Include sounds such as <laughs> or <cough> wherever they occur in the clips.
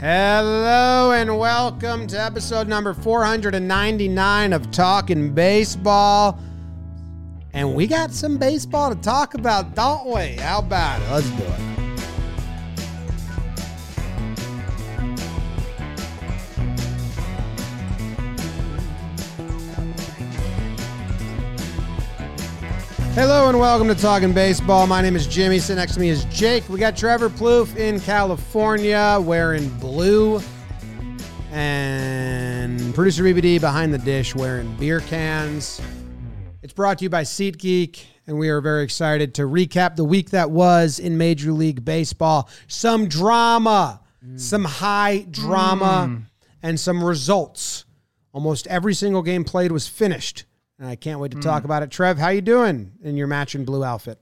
Hello and welcome to episode number 499 of Talking Baseball. And we got some baseball to talk about, don't we? How about it? Let's do it. Hello and welcome to Talking Baseball. My name is Jimmy. Sitting next to me is Jake. We got Trevor Plouffe in California wearing blue. And producer BBD behind the dish wearing beer cans. It's brought to you by SeatGeek, and we are very excited to recap the week that was in Major League Baseball. Some drama, some high drama, hmm. and some results. Almost every single game played was finished, and I can't wait to talk about it. Trev, how you doing in your matching blue outfit?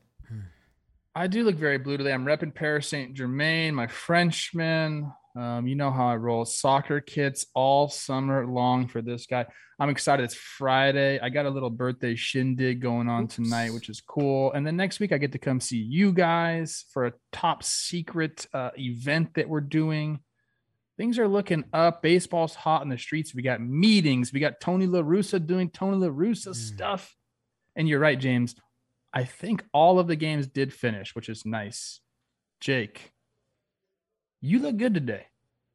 I do look very blue today. I'm repping Paris Saint Germain, my Frenchman. Um, you know how I roll. Soccer kits all summer long for this guy. I'm excited. It's Friday. I got a little birthday shindig going on tonight, which is cool. And then next week, I get to come see you guys for a top secret uh, event that we're doing. Things are looking up. Baseball's hot in the streets. We got meetings. We got Tony La Russa doing Tony La Russa stuff. And you're right, James. I think all of the games did finish, which is nice. Jake, you look good today.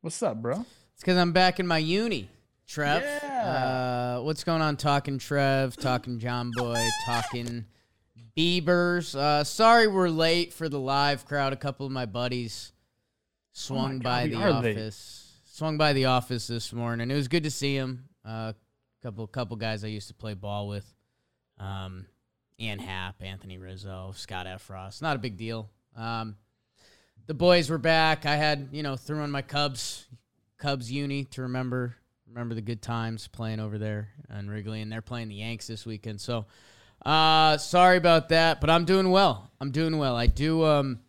What's up, bro? It's because I'm back in my uni, Trev. Yeah. Uh, what's going on? Talking Trev, talking John Boy, talking Beavers. Uh, sorry we're late for the live crowd. A couple of my buddies swung God, by the office. Swung by the office this morning. It was good to see him. A uh, couple couple guys I used to play ball with. Um, Ian Happ, Anthony Rizzo, Scott Effross. Not a big deal. Um, the boys were back. I had, you know, threw on my Cubs Cubs uni to remember remember the good times playing over there in Wrigley, and they're playing the Yanks this weekend. So, uh, sorry about that, but I'm doing well. I'm doing well. I do um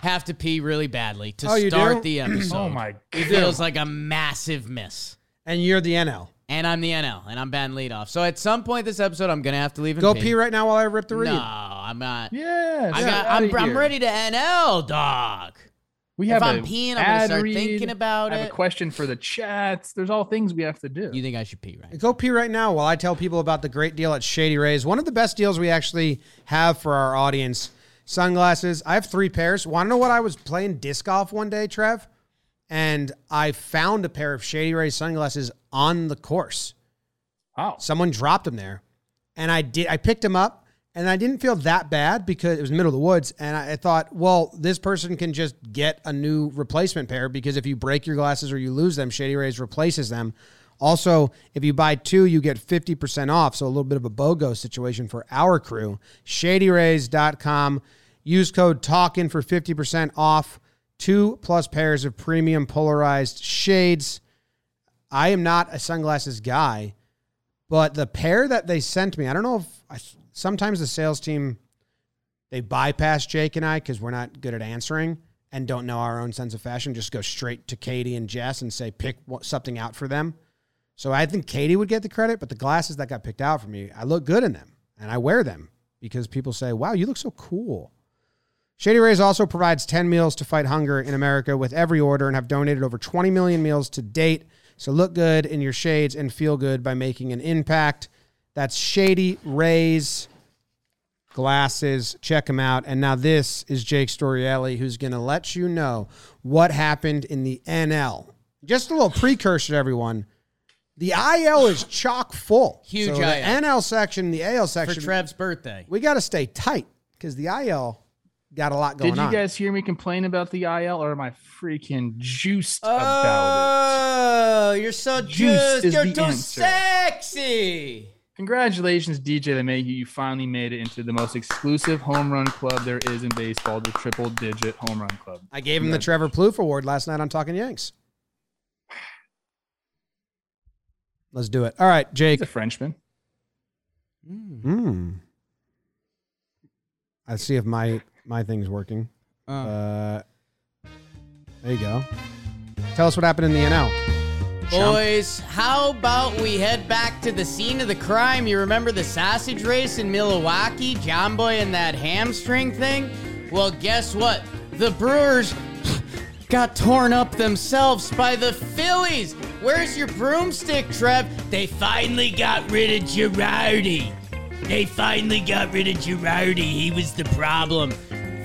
have to pee really badly to Oh, you start do? the <clears throat> oh episode. Oh my god It feels like a massive miss. And you're the NL. And I'm the NL, and I'm batting leadoff. So at some point this episode, I'm gonna have to leave and Go pee right now while I rip the read. No, I'm not. Yeah, I got, I'm, I'm ready to NL, dog. We If have I'm a peeing, I'm gonna ad start read. thinking about I have it. a question for the chats. There's all things we have to do. You think I should pee, right? Go pee right now while I tell people about the great deal at Shady Rays. One of the best deals we actually have for our audience. Sunglasses. I have three pairs. Want to know what I was playing disc golf one day, Trev? And I found a pair of Shady Rays sunglasses on the course. wow. Someone dropped them there, and I did. I picked them up, and I didn't feel that bad because it was the middle of the woods. And I, I thought, well, this person can just get a new replacement pair because if you break your glasses or you lose them, Shady Rays replaces them. Also, if you buy two, you get 50% off. So a little bit of a BOGO situation for our crew. ShadyRays.com. Use code TALKIN for 50% off. Two plus pairs of premium polarized shades. I am not a sunglasses guy, but the pair that they sent me, I don't know if I, sometimes the sales team they bypass Jake and I because we're not good at answering and don't know our own sense of fashion. Just go straight to Katie and Jess and say pick something out for them. So I think Katie would get the credit, but the glasses that got picked out for me, I look good in them and I wear them because people say, "Wow, you look so cool." Shady Rays also provides 10 meals to fight hunger in America with every order and have donated over 20 million meals to date. So look good in your shades and feel good by making an impact. That's Shady Rays glasses. Check them out. And now this is Jake Storiale who's going to let you know what happened in the NL. Just a little precursor to everyone. The IL is <sighs> chock full. Huge so the IL. NL section, the AL section. For Trev's birthday. we got to stay tight because the IL got a lot going on. Did you on. guys hear me complain about the IL, or am I freaking juiced oh, about it? Oh, you're so Juice juiced. is You're the too answer. sexy. Congratulations, DJ LeMahieu. You finally made it into the most exclusive home run club there is in baseball, the triple digit home run club. I gave him the Trevor Plouffe Award last night on Talking Yanks. Let's do it. All right, Jake. He's a Frenchman. Hmm. Let's see if my my thing's working. Uh, Uh, there you go. Tell us what happened in the NL. Boys, how about we head back to the scene of the crime? You remember the sausage race in Milwaukee? John Boy and that hamstring thing? Well, guess what? The Brewers got torn up themselves by the Phillies. Where's your broomstick, Trev? They finally got rid of Girardi. They finally got rid of Girardi. He was the problem.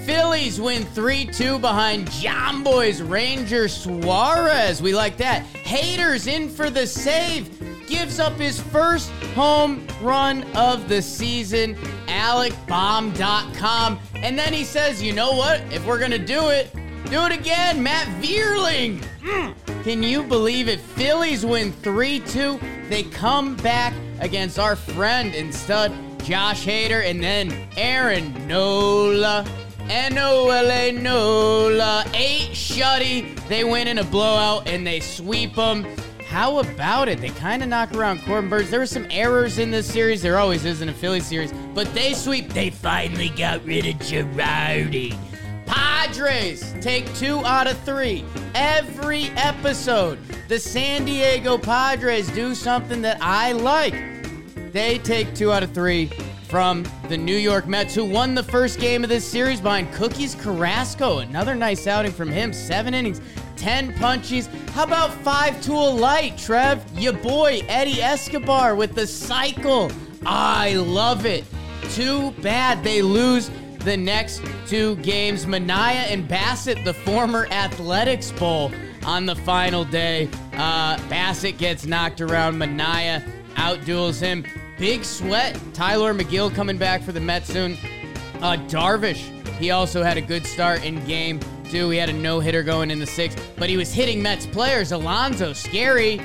Phillies win 3 2 behind John Boy's Ranger Suarez. We like that. Hader's in for the save. Gives up his first home run of the season. AlecBomb.com. And then he says, you know what? If we're going to do it, do it again. Matt Vierling. Mm. Can you believe it? Phillies win 3 2. They come back against our friend and stud Josh Hader and then Aaron Nola. N-O-L-A Nola. Eight shutty. They win in a blowout and they sweep them. How about it? They kind of knock around Corbin Burnes. There were some errors in this series. There always is in a Philly series. But they sweep. They finally got rid of Girardi. Padres take two out of three. Every episode, the San Diego Padres do something that I like. They take two out of three from the New York Mets, who won the first game of this series behind Cookies Carrasco. Another nice outing from him. Seven innings, 10 punchies. How about five tool light, Trev? Your boy, Eddie Escobar, with the cycle. I love it. Too bad they lose the next two games. Manaea and Bassitt, the former Athletics Bowl, on the final day. Uh, Bassitt gets knocked around. Manaea outduels him. Big sweat. Tylor Megill coming back for the Mets soon. Uh, Darvish, he also had a good start in game two. He had a no hitter going in the sixth, but he was hitting Mets players. Alonso, scary.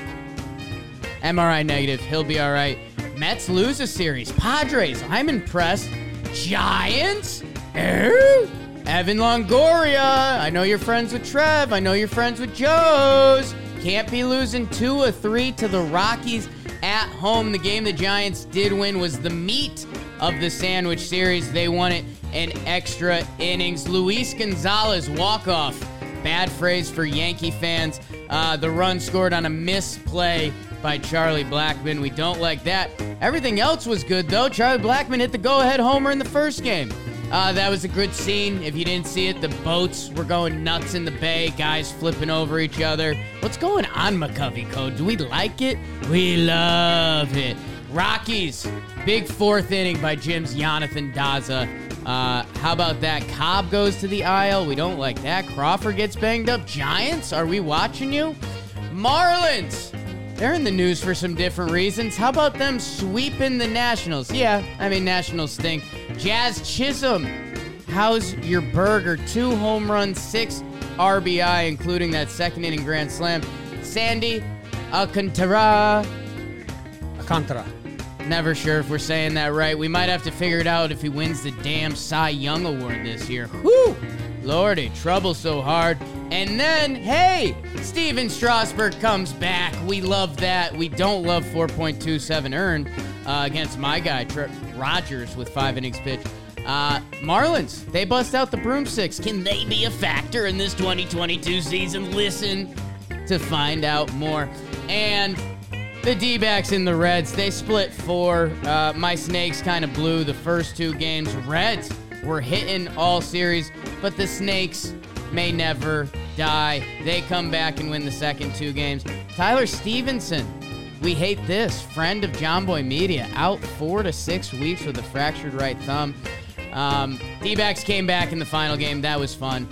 MRI negative. He'll be all right. Mets lose a series. Padres, I'm impressed. Giants? Eh? Evan Longoria. I know you're friends with Trev. I know you're friends with Joe's. Can't be losing two or three to the Rockies at home. The game the Giants did win was the meat of the sandwich series. They won it in extra innings. Luis Gonzalez walk off. Bad phrase for Yankee fans. Uh, the run scored on a misplay by Charlie Blackmon. We don't like that. Everything else was good, though. Charlie Blackmon hit the go ahead homer in the first game. Uh, that was a good scene. If you didn't see it, the boats were going nuts in the bay, guys flipping over each other. What's going on, McCovey Cove? Do we like it? We love it. Rockies, big fourth inning by Jim's Yonathan Daza. Uh, how about that? Cobb goes to the aisle. We don't like that. Crawford gets banged up. Giants, are we watching you? Marlins, they're in the news for some different reasons. How about them sweeping the Nationals? Yeah, I mean, Nationals stink. Jazz Chisholm, how's your burger? Two home runs, six RBI, including that second inning grand slam. Sandy Alcantara, Alcantara. never sure if we're saying that right. We might have to figure it out if he wins the damn Cy Young Award this year. Whew! Lordy, trouble so hard. And then, hey, Stephen Strasburg comes back. We love that. We don't love 4.27 earned uh, against my guy, Tre- Rogers, with five innings pitched. Uh, Marlins, they bust out the broomsticks. Can they be a factor in this 2022 season? Listen to find out more. And the D backs and the Reds, they split four. Uh, my Snakes kind of blew the first two games. Reds were hitting all series, but the Snakes may never die. They come back and win the second two games. Tyler Stephenson, we hate this. Friend of John Boy Media, out four to six weeks with a fractured right thumb. Um, D backs came back in the final game. That was fun.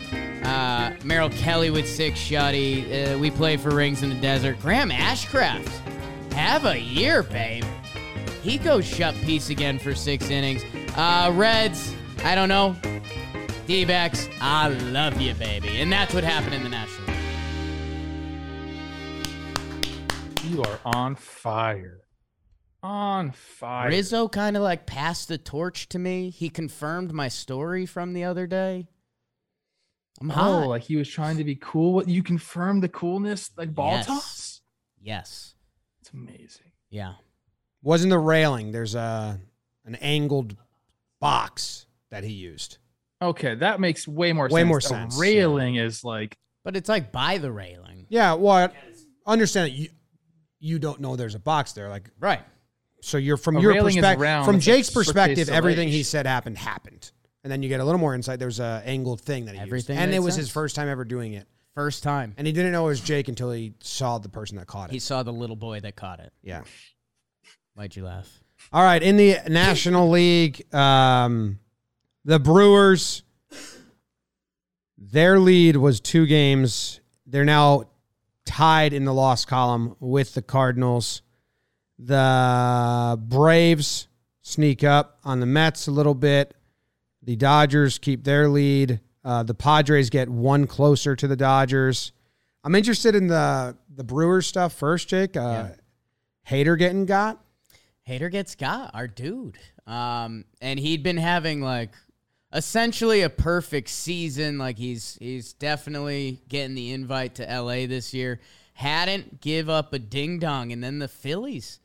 Uh, Merrill Kelly with six shutty. Uh, we play for rings in the desert. Graham Ashcraft, have a year, babe. He goes shut piece again for six innings. Uh, Reds, I don't know. D backs, I love you, baby. And that's what happened in the National. You are on fire. On fire. Rizzo kind of like passed the torch to me. He confirmed my story from the other day. I'm Oh, hot. like he was trying to be cool. What you confirmed the coolness, like ball Yes. toss? yes. It's amazing. Yeah. Wasn't the railing. There's a an angled box that he used. Okay, that makes way more Way sense. more The sense, yeah. Railing is like But it's like by the railing. Yeah, well, I understand that you don't know there's a box there. Like, Right. so you're from A your perspective. From Jake's perspective, everything he said happened happened, and then you get a little more insight. There's a angled thing that he Everything used, and it was sense. his first time ever doing it. First time. And he didn't know it was Jake until he saw the person that caught it. He saw the little boy that caught it. yeah. Why'd you laugh? All right, in the National League, um, the Brewers, their lead was two games. They're now tied in the loss column with the Cardinals. The Braves sneak up on the Mets a little bit. The Dodgers keep their lead. Uh, the Padres get one closer to the Dodgers. I'm interested in the the Brewers stuff first, Jake. Uh, Hader getting got. Hader gets got, our dude. Um, and he'd been having like essentially a perfect season. Like he's he's definitely getting the invite to LA this year. Hadn't give up a ding dong, and then the Phillies,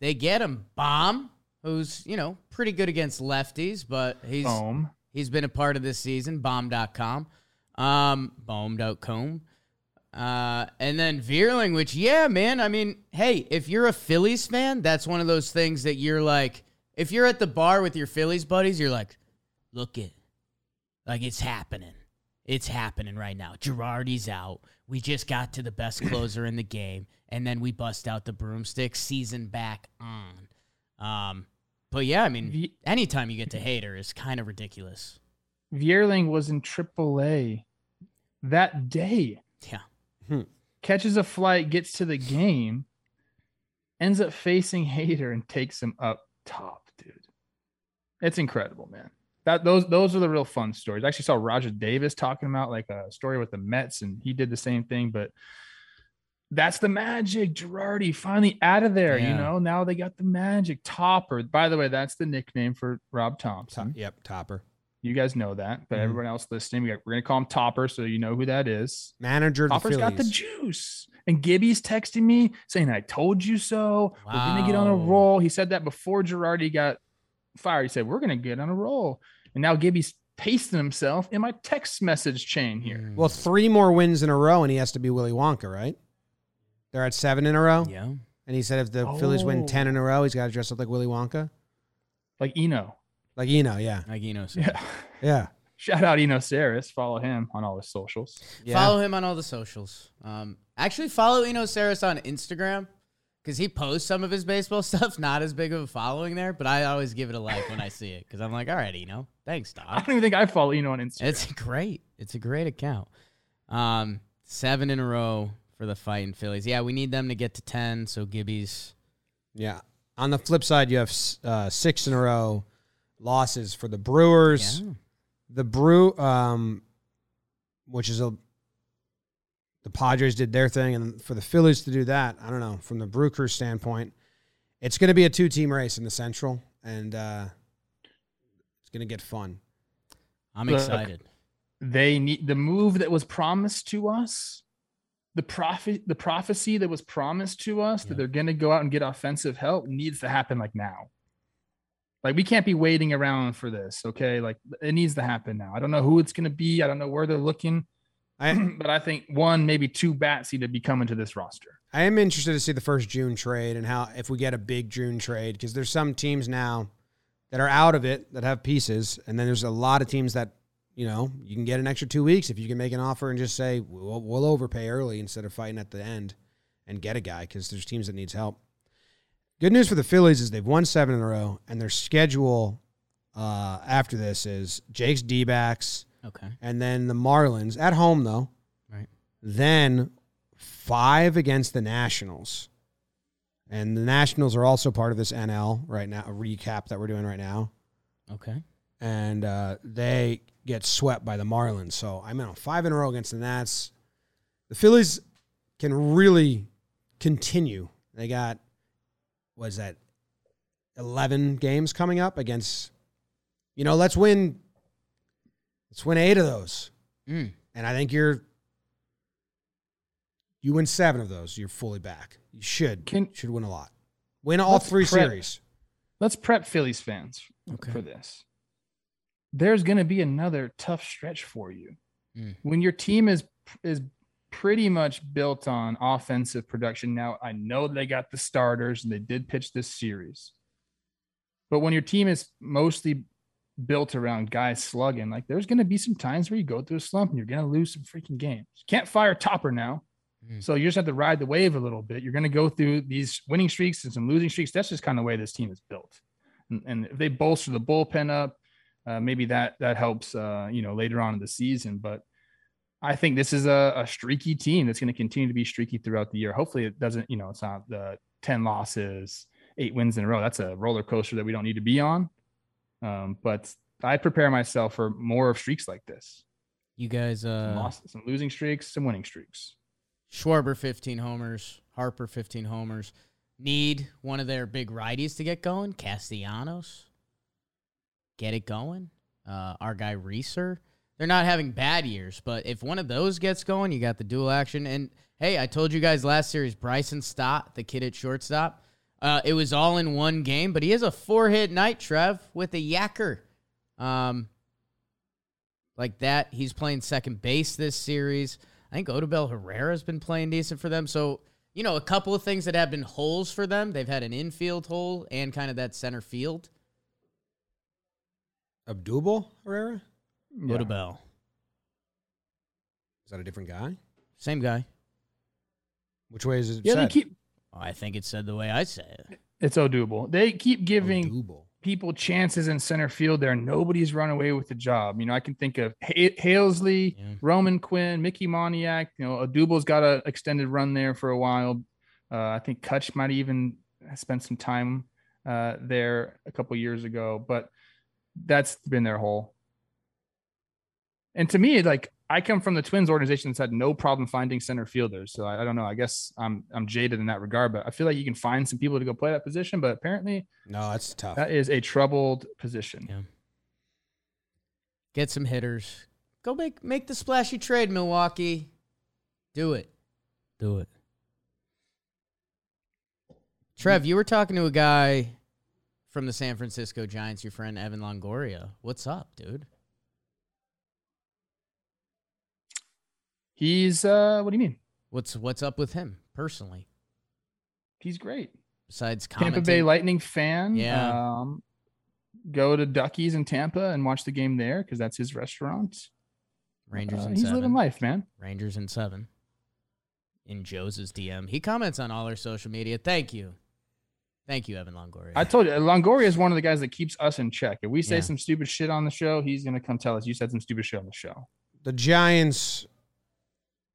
they get him. Bomb, who's you know pretty good against lefties, but he's Boom. he's been a part of this season. Bomb.com, um, bomb.com. Uh, and then Vierling, which, yeah, man, I mean, hey, if you're a Phillies fan, that's one of those things that you're like, if you're at the bar with your Phillies buddies, you're like, look it, like it's happening. It's happening right now. Girardi's out. We just got to the best <clears throat> closer in the game, and then we bust out the broomstick. Season back on. Um, but yeah, I mean, V- anytime you get to Hader is kind of ridiculous. Vierling was in AAA that day. Yeah. Catches a flight, gets to the game, ends up facing Hader and takes him up top, dude. It's incredible, man. That those those are the real fun stories. I actually saw Roger Davis talking about like a story with the Mets, and he did the same thing. But that's the magic. Girardi finally out of there. You know, now they got the magic topper. By the way, that's the nickname for Rob Thomson. Yep, topper. You guys know that, but Mhm. everyone else listening, we got, we're gonna call him Topper, so you know who that is. Manager of the Topper's got the juice, and Gibby's texting me saying, "I told you so. We're gonna get on a roll." He said that before Girardi got fired. He said, "We're gonna get on a roll," and now Gibby's pasting himself in my text message chain here. Mm. Well, three more wins in a row, and he has to be Willy Wonka, right? They're at seven in a row, yeah. and he said if the Phillies win Oh. ten in a row, he's got to dress up like Willy Wonka, Like Eno, like Eno. Yeah, Like you know, yeah. <laughs> yeah. Shout out Eno Sarris. Follow him on all his socials. yeah. Follow him on all the socials. Um, actually, follow Eno Sarris on Instagram because he posts some of his baseball <laughs> stuff. Not as big of a following there, but I always give it a like when I see it because I'm like, all right, Eno, thanks, Doc. I don't even think I follow Eno on Instagram. It's <laughs> great. It's a great account. Um, seven in a row for the fighting Phillies. Yeah, we need them to get to ten. So Gibby's. Yeah. On the flip side, you have uh, six in a row losses for the Brewers. Yeah. The Brew, um, which is a the Padres did their thing, and for the Phillies to do that, I don't know. From the Brew Crew standpoint, it's going to be a two team race in the Central, and uh, it's going to get fun. I'm Look, excited. they need the move that was promised to us the prophet the prophecy that was promised to us Yeah. that they're going to go out and get offensive help needs to happen like now like we can't be waiting around for this okay like it needs to happen now i don't know who it's going to be i don't know where they're looking I <clears throat> but i think one maybe two bats need to be coming to this roster I am interested to see the first June trade and how if we get a big June trade because there's some teams now that are out of it that have pieces, and then there's a lot of teams that you know you can get an extra two weeks if you can make an offer and just say we'll, we'll overpay early instead of fighting at the end and get a guy because there's teams that needs help. Good news for the Phillies is they've won seven in a row, and their schedule uh, after this is Jake's D-backs, Okay. and then the Marlins at home though. Right. Then five against the Nationals. And the Nationals are also part of this NL right now, a recap that we're doing right now. Okay. And uh, they get swept by the Marlins. So I'm in a five in a row against the Nats. The Phillies can really continue. They got, what is that, 11 games coming up against, you know, let's win, let's win eight of those. Mm. And I think you're you win seven of those, you're fully back. You should Can- should win a lot. Win all three prep- series. let's prep phillies fans Okay. for this there's going to be another tough stretch for you Mm. when your team is is pretty much built on offensive production now i know they got the starters and they did pitch this series but when your team is mostly built around guys slugging. Like there's going to be some times where you go through a slump and you're going to lose some freaking games. You can't fire Topper now. Mm. So you just have to ride the wave a little bit. You're going to go through these winning streaks and some losing streaks. That's just kind of the way this team is built. And, and if they bolster the bullpen up, uh, maybe that that helps. Uh, you know, later on in the season. But I think this is a, a streaky team that's going to continue to be streaky throughout the year. Hopefully, it doesn't. You know, it's not the ten losses, eight wins in a row. That's a roller coaster that we don't need to be on. Um, but I prepare myself for more of streaks like this. You guys, Some, uh, losses, some losing streaks, some winning streaks. Schwarber 15 homers, Harper 15 homers. Need one of their big righties to get going. Castellanos, get it going. Uh, our guy Reeser. They're not having bad years, but if one of those gets going, you got the dual action. And hey, I told you guys last series, Bryson Stott, the kid at shortstop, uh, it was all in one game, but he has a four hit night, Trev, with a yacker. Um, like that. He's playing second base this series. I think Odubel Herrera's been playing decent for them. So, you know, a couple of things that have been holes for them. They've had an infield hole and kind of that center field. Abdubal Herrera? Yeah. Odubel. Is that a different guy? Same guy. Which way is it Yeah, they keep I think it's said the way I say it. it's Odubel. They keep giving Odubel. people chances in center field there. Nobody's run away with the job. You know, I can think of ha- Haseley, Yeah. Roman Quinn, Mickey Moniak. You know, Odubel's got an extended run there for a while. Uh, I think Cutch might even spent some time uh, there a couple years ago, but that's been their whole. And to me, like I come from the Twins organization that's had no problem finding center fielders. So I, I don't know. I guess I'm I'm jaded in that regard, but I feel like you can find some people to go play that position. But apparently, No, that's tough. that is a troubled position. Yeah. Get some hitters. Go make make the splashy trade, Milwaukee. Do it. Do it. Trev, you were talking to a guy from the San Francisco Giants, your friend Evan Longoria. What's up, dude? He's uh what do you mean? What's what's up with him personally? He's great. Besides Tampa Bay Lightning fan. Yeah. Um, go to Ducky's in Tampa and watch the game there because that's his restaurant. Rangers Uh, in he's seven. living life, man. Rangers and seven. In Joe's DM, he comments on all our social media. Thank you, thank you, Evan Longoria. I told you, Longoria is one of the guys that keeps us in check. If we say Yeah. some stupid shit on the show, he's gonna come tell us you said some stupid shit on the show. the Giants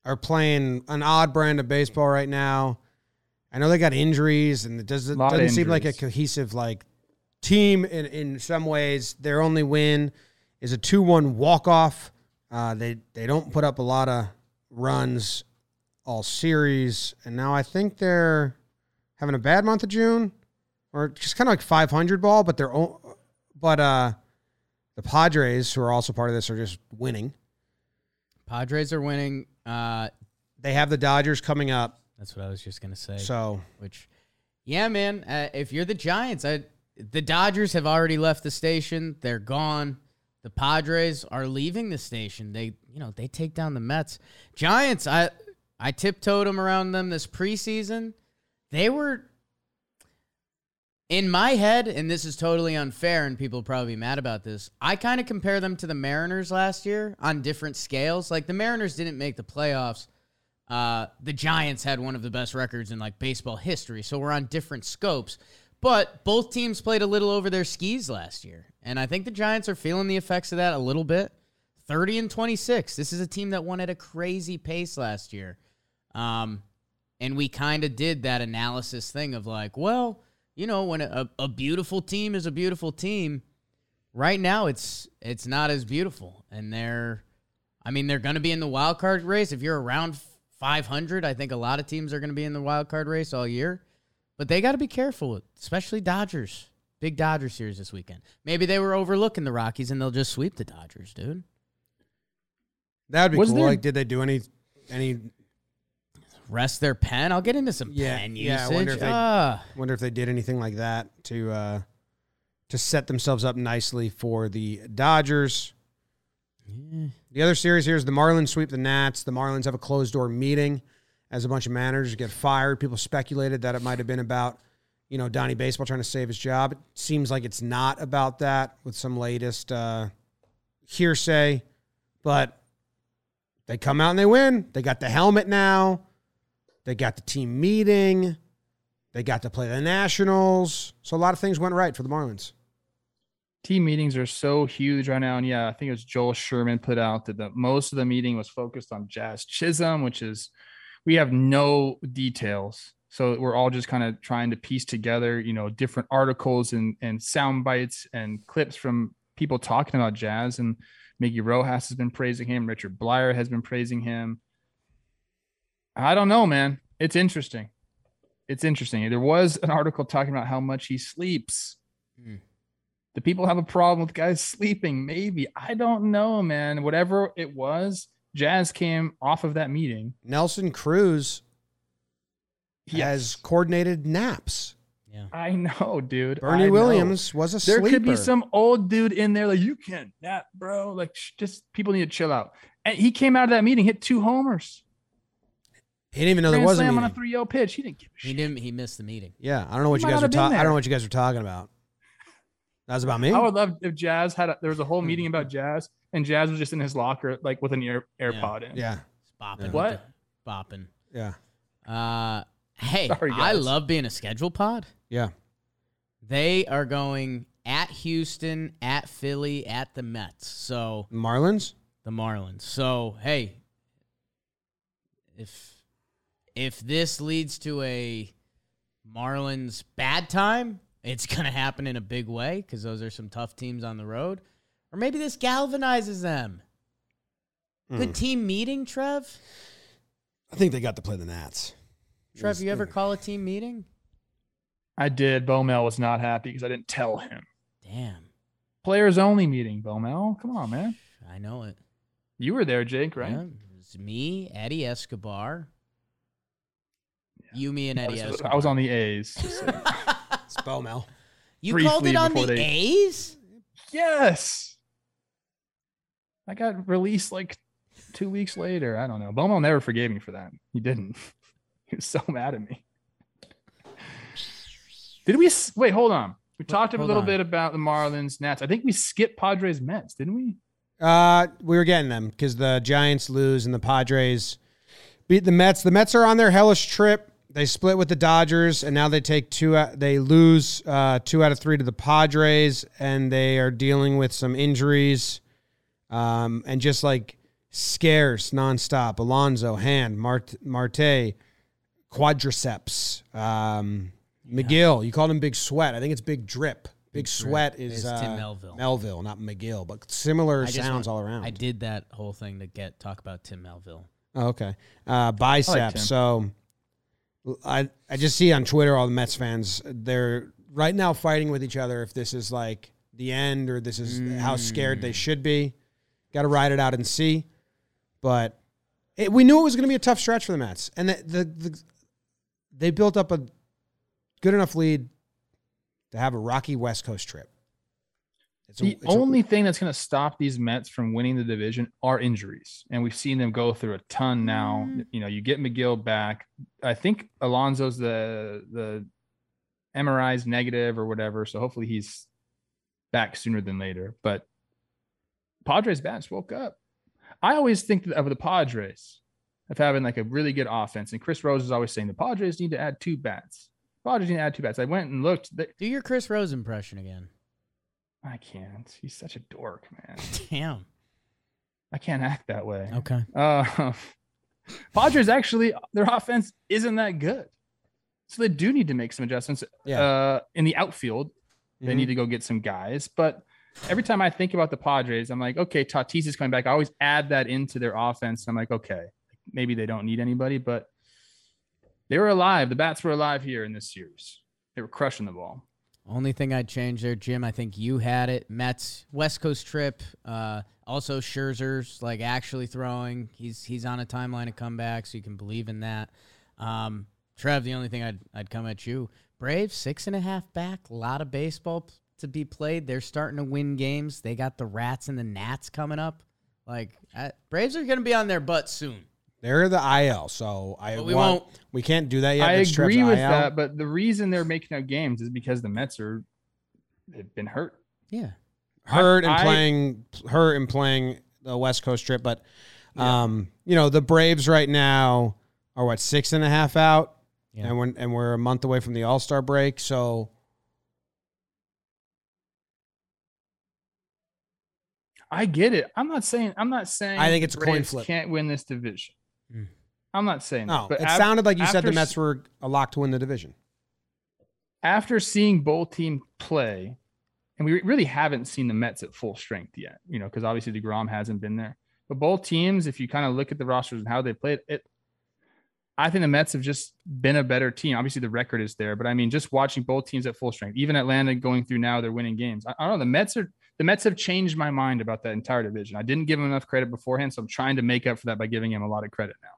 are playing an odd brand of baseball right now. I know they got injuries, and it doesn't doesn't seem like a cohesive like team. In in some ways, their only win is a two one walk off. Uh, they they don't put up a lot of runs all series, and now I think they're having a bad month of June, or just kind of like five hundred ball. But they're o- but uh, the Padres, who are also part of this, are just winning. Padres are winning. Uh, They have the Dodgers coming up, that's what I was just gonna say. so Which, yeah, man. Uh, if you're the Giants, I, the Dodgers have already left the station. They're gone. The Padres are leaving the station. They, you know, they take down the Mets. Giants, I, I tiptoed them around them this preseason. They were in my head, and this is totally unfair, and people probably mad about this. I kind of compare them to the Mariners last year on different scales. Like the Mariners didn't make the playoffs. Uh, the Giants had one of the best records in like baseball history, so we're on different scopes. But both teams played a little over their skis last year, and I think the Giants are feeling the effects of that a little bit. Thirty and twenty-six. This is a team that won at a crazy pace last year, um, and we kind of did that analysis thing of like, well, you know, when a, a beautiful team is a beautiful team, right now it's it's not as beautiful, and they're I mean, they're going to be in the wild card race. If you're around 500, I think a lot of teams are going to be in the wild card race all year. But they got to be careful, especially Dodgers. Big Dodger series this weekend. Maybe they were overlooking the Rockies and they'll just sweep the Dodgers, dude. that would be Was cool. there- Like, did they do any any? Rest their pen. I'll get into some Yeah, pen yeah, I usage. wonder if they- Ah. Wonder if they did anything like that to uh to set themselves up nicely for the Dodgers. Yeah. The other series here is the Marlins sweep the Nats. The Marlins have a closed door meeting as a bunch of managers get fired. People speculated that it might have been about you know, Donnie Baseball trying to save his job. It seems like it's not about that with some latest uh, hearsay, but they come out and they win. They got the helmet now. They got the team meeting. They got to play the Nationals. So a lot of things went right for the Marlins. Team meetings are so huge right now. And yeah, I think it was Joel Sherman put out that the most of the meeting was focused on Jazz Chisholm, which is we have no details. So we're all just kind of trying to piece together, you know, different articles and and sound bites and clips from people talking about Jazz. And Miggy Rojas has been praising him. Richard Bleier has been praising him. I don't know, man. It's interesting. It's interesting. There was an article talking about how much he sleeps. Hmm. Do people have a problem with guys <laughs> sleeping? Maybe. I don't know, man. Whatever it was, Jazz came off of that meeting. Nelson Cruz has coordinated naps. Yeah. I know, dude. Bernie I know. Williams was a There sleeper. could be some old dude in there like you can't nap, bro. Like sh- just people need to chill out. And he came out of that meeting, hit two homers. He didn't even know there was a slam meeting. on a 3-0 pitch. He didn't give a He shit. didn't. He missed the meeting. Yeah, I don't know what He you might guys not are have been talking. I there. don't know what you guys are talking about. That was about me. I would love if Jazz had a, there was a whole meeting about Jazz and Jazz was just in his locker like with an ear AirPod in. Yeah, It's bopping. With What? the- Bopping. yeah, Uh, hey, Sorry, I guys. love being a schedule pod. yeah. They are going at Houston, at Philly, at the Mets. So Marlins. the Marlins. So hey, if if this leads to a Marlins bad time, it's <laughs> gonna happen in a big way because those are some tough teams on the road. Or maybe this galvanizes them. Good Mm. team meeting, Trev. I think they got to play the Nats. Trev, you ever Mm. call a team meeting? I did. Bomel was not happy because I didn't tell him. Damn, Players only meeting, Bomel. Come on, man. I know it. You were there, Jake, right? Yeah, it's me, Eddie Escobar. You, me, and I Eddie was, I was on the A's. just saying. <laughs> It's Bomel. you briefly called it on the they- A's? yes. I got released like two weeks later. I don't know. Bomel never forgave me for that. He didn't. <laughs> He was so mad at me. Did we wait? Hold on. We talked a little on. bit about the Marlins, Nats. I think we skipped Padres, Mets, didn't we? Uh, we were getting them because the Giants lose and the Padres beat the Mets. The Mets are on their hellish trip. They split with the Dodgers, and now they take two. Out, they lose uh, two out of three to the Padres, and they are dealing with some injuries, um, and just like scarce nonstop. Alonso, Hand, Mart, Marte, quadriceps. Um, Megill, you called him Big Sweat. I think it's Big Drip. Big, Sweat is It's Tim uh, Melville. Melville, not Megill, but similar sounds want- all around. I did that whole thing to get talk about Tim Melville. Oh, okay. Uh, biceps. Tim. so I I just see on Twitter all the Mets fans they're right now fighting with each other if this is like the end or this is how scared they should be. Got to ride it out and see. But it, we knew it was going to be a tough stretch for the Mets, and the, the, the they built up a good enough lead to have a rocky West Coast trip. It's a- The it's a- only thing that's going to stop these Mets from winning the division are injuries, and we've seen them go through a ton now. Mm. You know, you get Megill back. I think Alonso's the the MRI's negative or whatever, so hopefully he's back sooner than later. But Padres bats woke up. I always think of the Padres of having like a really good offense, and Chris Rose is always saying the Padres need to add two bats. Padres need to add two bats. I went and looked. They, Do your Chris Rose impression again. I can't. He's such a dork, man. Damn. I can't act that way. Okay. Uh, <laughs> Padres actually, their offense isn't that good. So they do need to make some adjustments. Yeah. Uh, in the outfield, they Mhm. need to go get some guys. But every time I think about the Padres, I'm like, okay, Tatis is coming back. I always add that into their offense. I'm like, okay, maybe they don't need anybody, but they were alive. The bats were alive here in this series. They were crushing the ball. Only thing I'd change there, Jim. I think you had it. Mets West Coast trip. Uh, also Scherzer's like actually throwing. He's he's on a timeline of comeback, so you can believe in that. Um, Trev, the only thing I'd I'd come at you. Braves six and a half back. A lot of baseball p- to be played. They're starting to win games. They got the Rats and the Nats coming up. Like uh, Braves are going to be on their butt soon. They're the IL, so I But we want- won't. We can't do that yet. I That's agree with IL. that, but the reason they're making out games is because the Mets are they've been hurt. Yeah. hurt and I- playing hurt and playing the West Coast trip, but Yeah. um, you know the Braves right now are what six and a half out, Yeah. and we're and we're a month away from the All Star break, so I get it. I'm not saying I'm not saying I think it's the a coin flip. Can't win this division. Mm. I'm not saying no, that, but it sounded like you said the Mets were a lock to win the division. after seeing both teams play, and we really haven't seen the Mets at full strength yet, you know, because obviously the DeGrom hasn't been there. But both teams, if you kind of look at the rosters and how they played, it I think the Mets have just been a better team. Obviously, the record is there, but I mean, just watching both teams at full strength, even Atlanta going through now, they're winning games. I, I don't know. The Mets are the Mets have changed my mind about that entire division. I didn't give them enough credit beforehand, so I'm trying to make up for that by giving them a lot of credit now.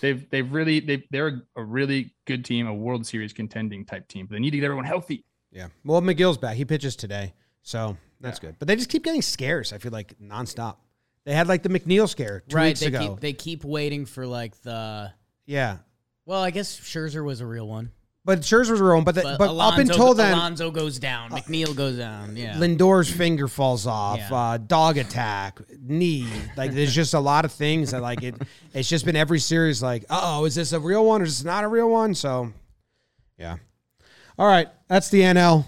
They've they've really they they're a really good team, a World Series contending type team. But they need to get everyone healthy. Yeah, well Megill's back; he pitches today, so that's Yeah. good. But they just keep getting scares. I feel like nonstop. They had like the McNeil scare two right. weeks They ago. keep they keep waiting for like the. yeah, Well, I guess Scherzer was a real one. But Scherzer's own. But the, But, but, up Alonso, until then, Alonso goes down. McNeil goes down. Yeah. Lindor's finger falls off, Yeah. uh, dog attack, knee. Like there's just a lot of things that like it. It's just been every series like, oh, is this a real one or is this not a real one? So, yeah. All right, that's the NL.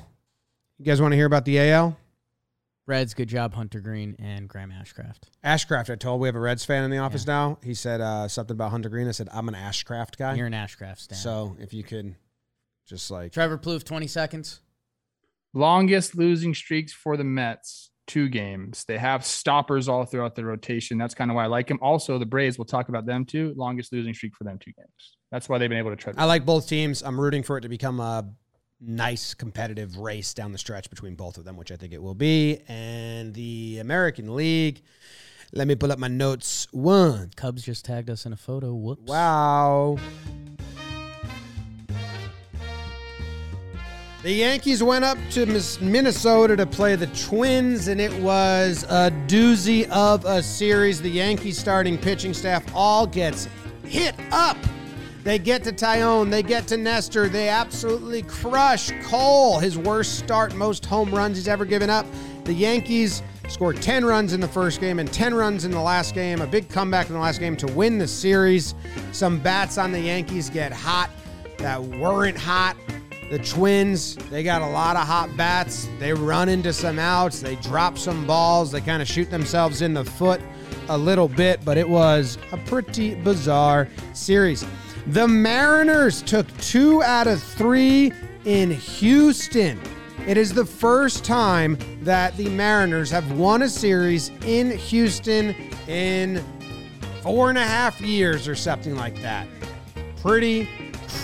You guys want to hear about the AL? Reds, good job, Hunter Greene and Graham Ashcraft. Ashcraft. I told we have a Reds fan in the office now. He said uh, something about Hunter Greene. I said I'm an Ashcraft guy. You're an Ashcraft stan. So if you could, just like Trevor Plouffe, 20 seconds. Longest losing streaks for the Mets, two games. They have stoppers all throughout the rotation. That's kind of why I like them. Also, the Braves, we'll talk about them too. Longest losing streak for them, two games. That's why they've been able to tread. I like both teams. I'm rooting for it to become a nice competitive race down the stretch between both of them, which I think it will be. And the American League. Let me pull up my notes. One. Cubs just tagged us in a photo. Whoops. Wow. The Yankees went up to Minnesota to play the Twins, and it was a doozy of a series. The Yankees starting pitching staff all gets hit up. They get to Taillon, they get to Nestor, they absolutely crush Cole, his worst start, most home runs he's ever given up. The Yankees scored 10 runs in the first game and 10 runs in the last game, a big comeback in the last game to win the series. Some bats on the Yankees get hot that weren't hot. The Twins, they got a lot of hot bats. They run into some outs. They drop some balls. They kind of shoot themselves in the foot a little bit, but it was a pretty bizarre series. The Mariners took two out of three in Houston. It is the first time that the Mariners have won a series in Houston in four and a half years or something like that. Pretty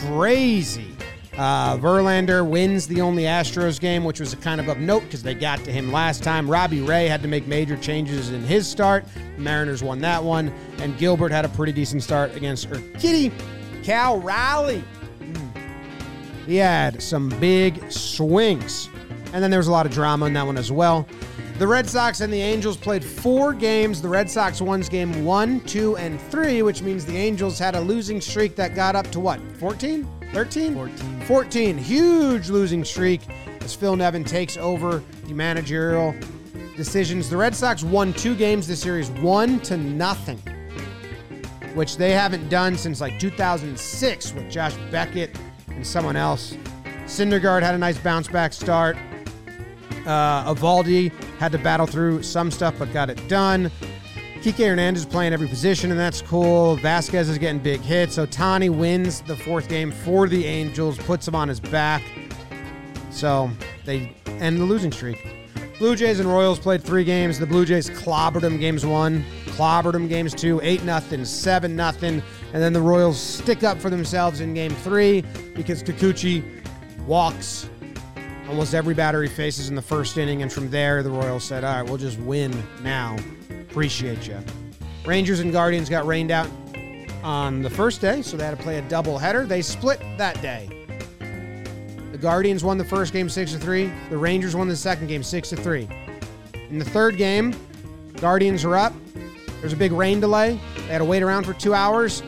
crazy. Uh, Verlander wins the only Astros game, which was a kind of of note because they got to him last time. Robbie Ray had to make major changes in his start. Mariners won that one, and Gilbert had a pretty decent start against Urquidy. Cal Raleigh, mm, he had some big swings, and then there was a lot of drama in that one as well. The Red Sox and the Angels played four games. The Red Sox won game one, two, and three, which means the Angels had a losing streak that got up to what, 14? 13? 14. 14. Huge losing streak as Phil Nevin takes over the managerial decisions. The Red Sox won two games this series, one to nothing, which they haven't done since like 2006 with Josh Beckett and someone else. Syndergaard had a nice bounce back start. Uh, Eovaldi had to battle through some stuff, but got it done. Kike Hernandez playing every position, and that's cool. Vazquez is getting big hits. Ohtani wins the fourth game for the Angels, puts him on his back. So they end the losing streak. Blue Jays and Royals played three games. The Blue Jays clobbered them games one, clobbered them games two, eight nothing, seven nothing, and then the Royals stick up for themselves in game three because Kikuchi walks almost every batter he faces in the first inning, and from there the Royals said, "All right, we'll just win now. Appreciate you." Rangers and Guardians got rained out on the first day, so they had to play a double header. They split that day. The Guardians won the first game six to three. The Rangers won the second game six to three. In the third game, Guardians are up. There's a big rain delay. They had to wait around for two hours.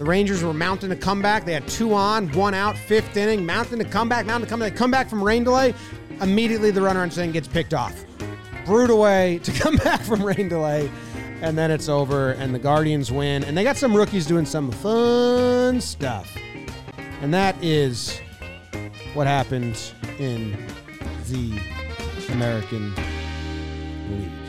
The Rangers were mounting a comeback. They had two on, one out, fifth inning, mounting a comeback, mounting a comeback. They come back from rain delay. Immediately, the runner on second gets picked off. Brewed away <laughs> to come back from rain delay. And then it's over, and the Guardians win. And they got some rookies doing some fun stuff. And that is what happened in the American League.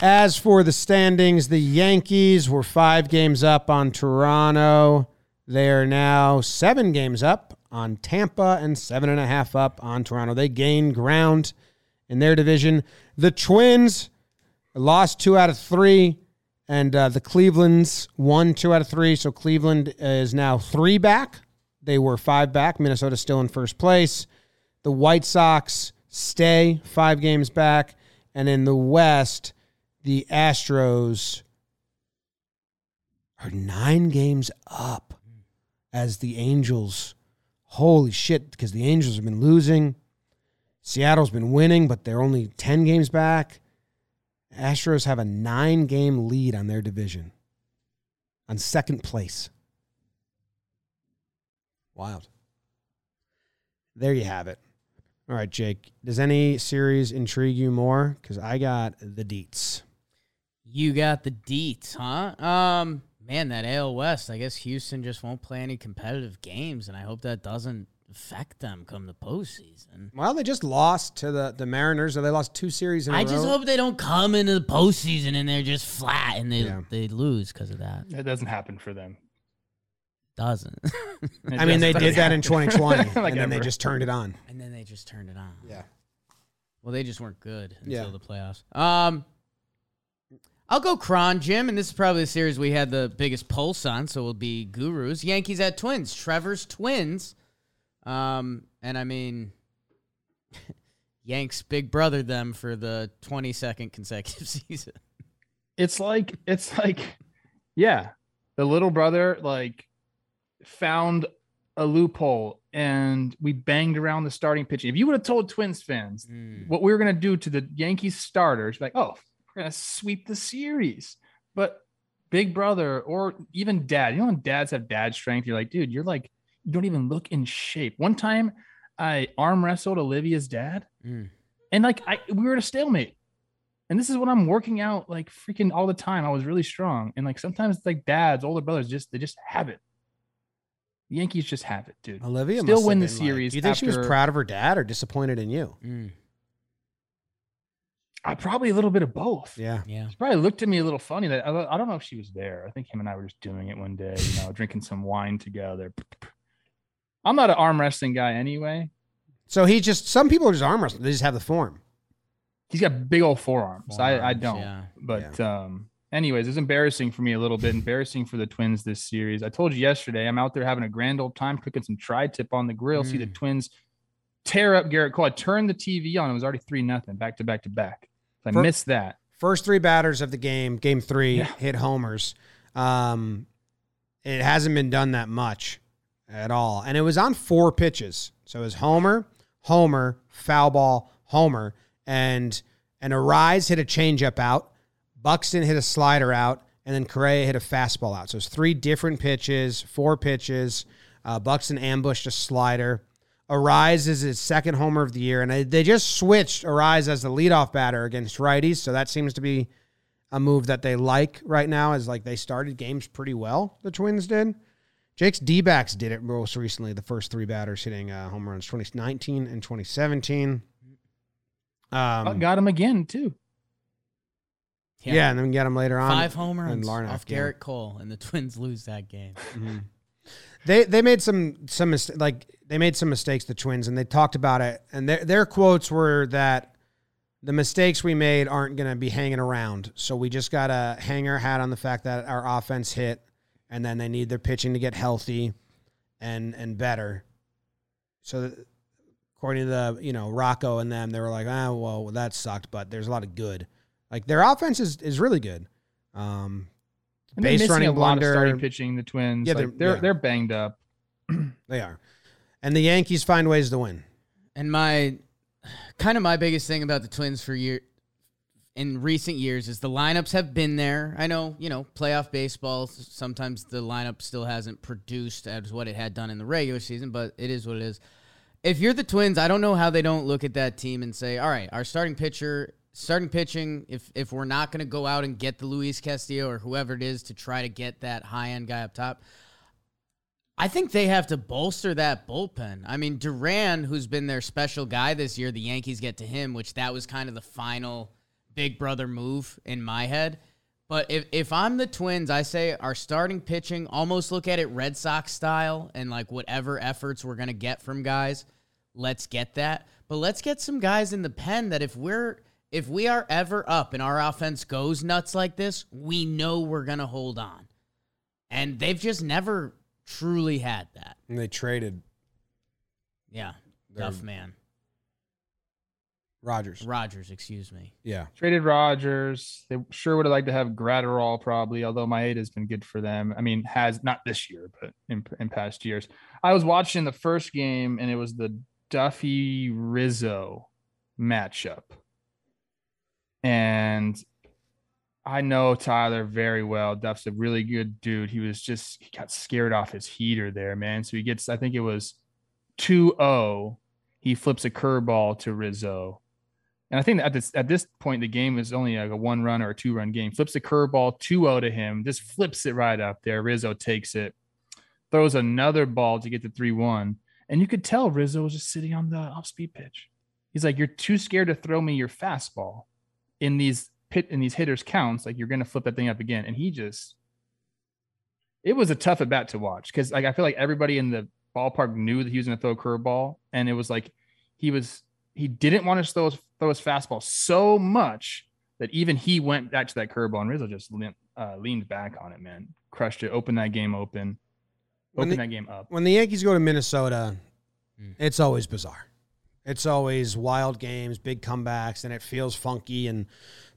As for the standings, the Yankees were five games up on Toronto. They are now seven games up on Tampa and seven and a half up on Toronto. They gained ground in their division. The Twins lost two out of three, and uh, the Cleveland's won two out of three. So Cleveland is now three back. They were five back. Minnesota still in first place. The White Sox stay five games back. And in the West, the Astros are nine games up as the Angels. Holy shit, because the Angels have been losing. Seattle's been winning, but they're only 10 games back. Astros have a nine game lead on their division, on second place. Wild. There you have it. All right, Jake. Does any series intrigue you more? Because I got the deets. You got the deets, huh? Um, man, that AL West. I guess Houston just won't play any competitive games, and I hope that doesn't affect them come the postseason. Well, they just lost to the, the Mariners, or they lost two series in a I row. just hope they don't come into the postseason and they're just flat and they Yeah. they lose because of that. It doesn't happen for them. Doesn't. <laughs> It I mean, they did that in 2020. <laughs> Like and then they just turned it on. and then they just turned it on. Yeah. Well, they just weren't good until Yeah. the playoffs. Um, I'll go Cron, Jim, and this is probably the series we had the biggest pulse on, so we'll be Gurus. Yankees at Twins. Trevor's Twins. Um, and I mean, <laughs> Yanks big brother them for the 22nd consecutive <laughs> season. it's like it's like yeah the little brother like found a loophole and we banged around the starting pitching if you would have told twins fans what we were going to do to the yankees starters like oh we're going to sweep the series but big brother or even dad you know when dads have dad strength you're like dude you're like you don't even look in shape one time i arm wrestled olivia's dad Mm. and like I we were at a stalemate. And this is what I'm working out like freaking all the time. I was really strong. And like sometimes it's like dads, older brothers, just they just have it. The Yankees just have it, dude. Olivia Still must have win the been, like- series do you think she was proud of her dad or disappointed in you? Mm. I probably a little bit of both. Yeah. Yeah. She probably looked at me a little funny. That I, I don't know if she was there. I think him and I were just doing it one day, you know, drinking some wine together. I'm not an arm wrestling guy anyway. So he just some people are just arm wrestling. They just have the form. He's got big old forearms. I, I don't. yeah. But um, anyways, it's embarrassing for me a little bit. Embarrassing for the Twins this series. I told you yesterday, I'm out there having a grand old time cooking some tri-tip on the grill. See the Mm. Twins tear up Gerrit Cole. I turned the TV on. It was already three nothing, back to back to back. So I For- missed that. First three batters of the game, game three, Yeah. hit homers. Um, it hasn't been done that much at all, and it was on four pitches. So it was homer, homer, foul ball, homer, and and Arraez hit a changeup out. Buxton hit a slider out, and then Correa hit a fastball out. So it's three different pitches, four pitches. Uh, Buxton ambushed a slider. Arraez is his second homer of the year, and they just switched Arraez as the leadoff batter against righties. So that seems to be a move that they like right now. Is like they started games pretty well. The Twins did. Jake's D backs did it most recently. The first three batters hitting uh, home runs, 2019 and 2017. Um, got him again too. yeah. and then we get him later on. Five home runs Larnach, off yeah. Gerrit Cole, and the Twins lose that game. Mhm. They they made some some mis- like they made some mistakes the Twins and they talked about it. And their their quotes were that the mistakes we made aren't going to be hanging around. So we just got to hang our hat on the fact that our offense hit and then they need their pitching to get healthy and and better. So according to the you know Rocco and them they were like ah well that sucked but there's a lot of good. Like their offense is is really good. Um And they're Base running a lot of blunder. starting pitching. The Twins, Yeah, yeah, they're- they're they're, yeah. they're banged up. <clears throat> They are. And the Yankees find ways to win. And my kind of my biggest thing about the Twins for year in recent years is the lineups have been there. I know, you know, playoff baseball, sometimes the lineup still hasn't produced as what it had done in the regular season, but it is what it is. If you're the Twins, I don't know how they don't look at that team and say, all right, our starting pitcher, starting pitching, if, if we're not going to go out and get the Luis Castillo or whoever it is to try to get that high end guy up top, I think they have to bolster that bullpen. I mean, Duran, who's been their special guy this year, the Yankees get to him, which that was kind of the final big brother move in my head. But if, if I'm the Twins, I say our starting pitching, almost look at it Red Sox style and like whatever efforts we're going to get from guys, let's get that. But let's get some guys in the pen that if we're if we are ever up and our offense goes nuts like this, we know we're going to hold on. And they've just never truly had that. And they traded Yeah. They're- Tough man. Rogers. Rogers, excuse me. Yeah. Traded Rogers. They sure would have liked to have Graterol probably, although my Maeda has been good for them. I mean, has not this year, but in, in past years. I was watching the first game and it was the Duffey Rizzo matchup. And I know Tyler very well. Duff's a really good dude. He was just, he got scared off his heater there, man. So he gets, I think it was 2 0. He flips a curveball to Rizzo. And I think at this at this point, the game is only like a one run or a two run game. Flips a curveball 2 0 to him, just flips it right up there. Rizzo takes it, throws another ball to get the 3 1. And you could tell Rizzo was just sitting on the off speed pitch. He's like, You're too scared to throw me your fastball in these pit in these hitters counts. Like, you're going to flip that thing up again. And he just, it was a tough at bat to watch because like I feel like everybody in the ballpark knew that he was going to throw a curveball. And it was like, he was he didn't want to throw his, throw his fastball so much that even he went back to that curveball and Rizzo just leaned, uh, leaned back on it, man. Crushed it, opened that game open, When opened the- that game up. When the Yankees go to Minnesota, Mm. it's always bizarre. It's always wild games, big comebacks, and it feels funky. And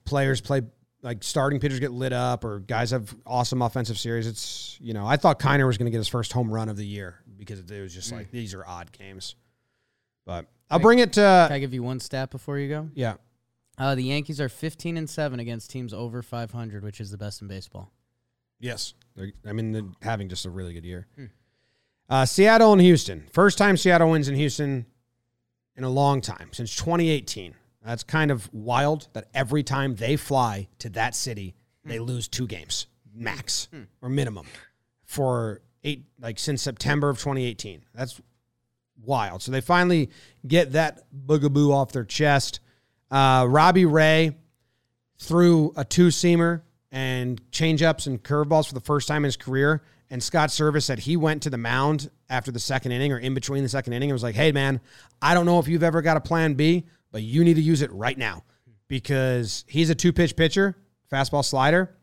players play like starting pitchers get lit up, or guys have awesome offensive series. It's you know I thought Kiner was going to get his first home run of the year because it was just like these are odd games. But I'll bring it Can to I give you one stat before you go? yeah. Uh, the Yankees are 15 and 7 against teams over 500, which is the best in baseball. Yes, They're, I mean they're having just a really good year. Hmm. Uh, Seattle and Houston. First time Seattle wins in Houston in a long time since 2018. That's kind of wild that every time they fly to that city, they lose two games max or minimum for eight like since September of 2018. That's wild. So they finally get that boogaboo off their chest. Uh, Robbie Ray threw a two seamer and changeups and curveballs for the first time in his career. And Scott Servais said he went to the mound after the second inning or in between the second inning and was like, hey, man, I don't know if you've ever got a plan B, but you need to use it right now because he's a two pitch pitcher, fastball slider,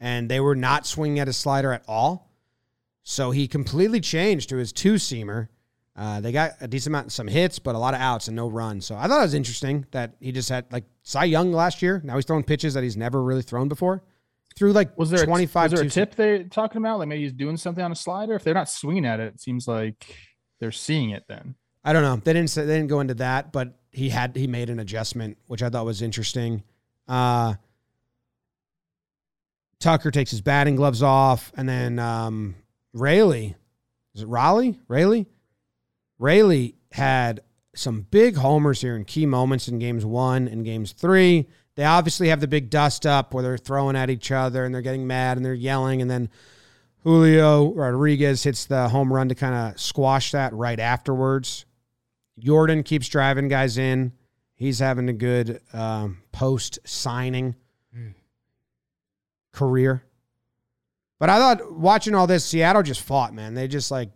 and they were not swinging at his slider at all. So he completely changed to his two seamer. Uh, they got a decent amount, some hits, but a lot of outs and no runs. So I thought it was interesting that he just had like Cy Young last year. Now he's throwing pitches that he's never really thrown before. Threw like Was there twenty a, was there a tip they're talking about? Like maybe he's doing something on a slider. If they're not swinging at it, it seems like they're seeing it. Then I don't know. They didn't say they didn't go into that, but he had he made an adjustment, which I thought was interesting. Uh, Tucker takes his batting gloves off, and then um, Rayleigh, is it Raleigh? Rayleigh, Rayleigh had some big homers here in key moments in games one and games three. They obviously have the big dust up where they're throwing at each other and they're getting mad and they're yelling, and then Julio Rodriguez hits the home run to kind of squash that right afterwards. Jordan keeps driving guys in. He's having a good um, post signing career. But I thought watching all this, Seattle just fought, man. They just like,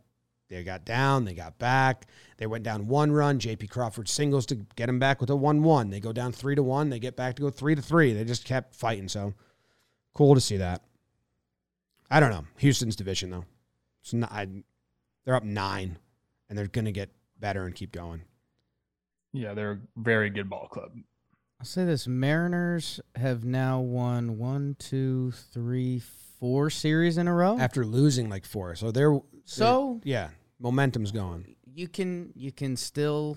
they got down, they got back. They went down one run. JP Crawford singles to get them back with a 1 1. They go down 3 to 1. They get back to go 3 to 3. They just kept fighting. So cool to see that. I don't know. Houston's division, though. It's not, I, they're up nine, and they're going to get better and keep going. yeah, they're a very good ball club. I'll say this Mariners have now won one, two, three, four series in a row. After losing like four. So they're, so yeah, momentum's going. you can you can still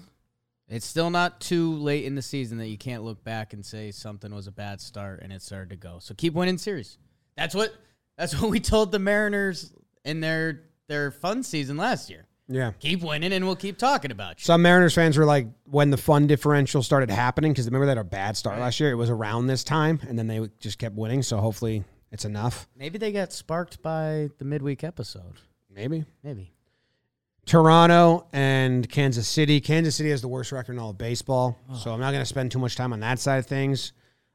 It's still not too late in the season that you can't look back and say something was a bad start and it started to go. So keep winning series. That's what that's what we told the Mariners in their their fun season last year. Yeah. Keep winning and we'll keep talking about you. Some Mariners fans were like, when the fun differential started happening, because remember they had a bad start last year. It was around this time, and then they just kept winning. So hopefully it's enough. Maybe they got sparked by the midweek episode. Maybe. Maybe. Toronto and Kansas City. Kansas City has the worst record in all of baseball, so I'm not going to spend too much time on that side of things.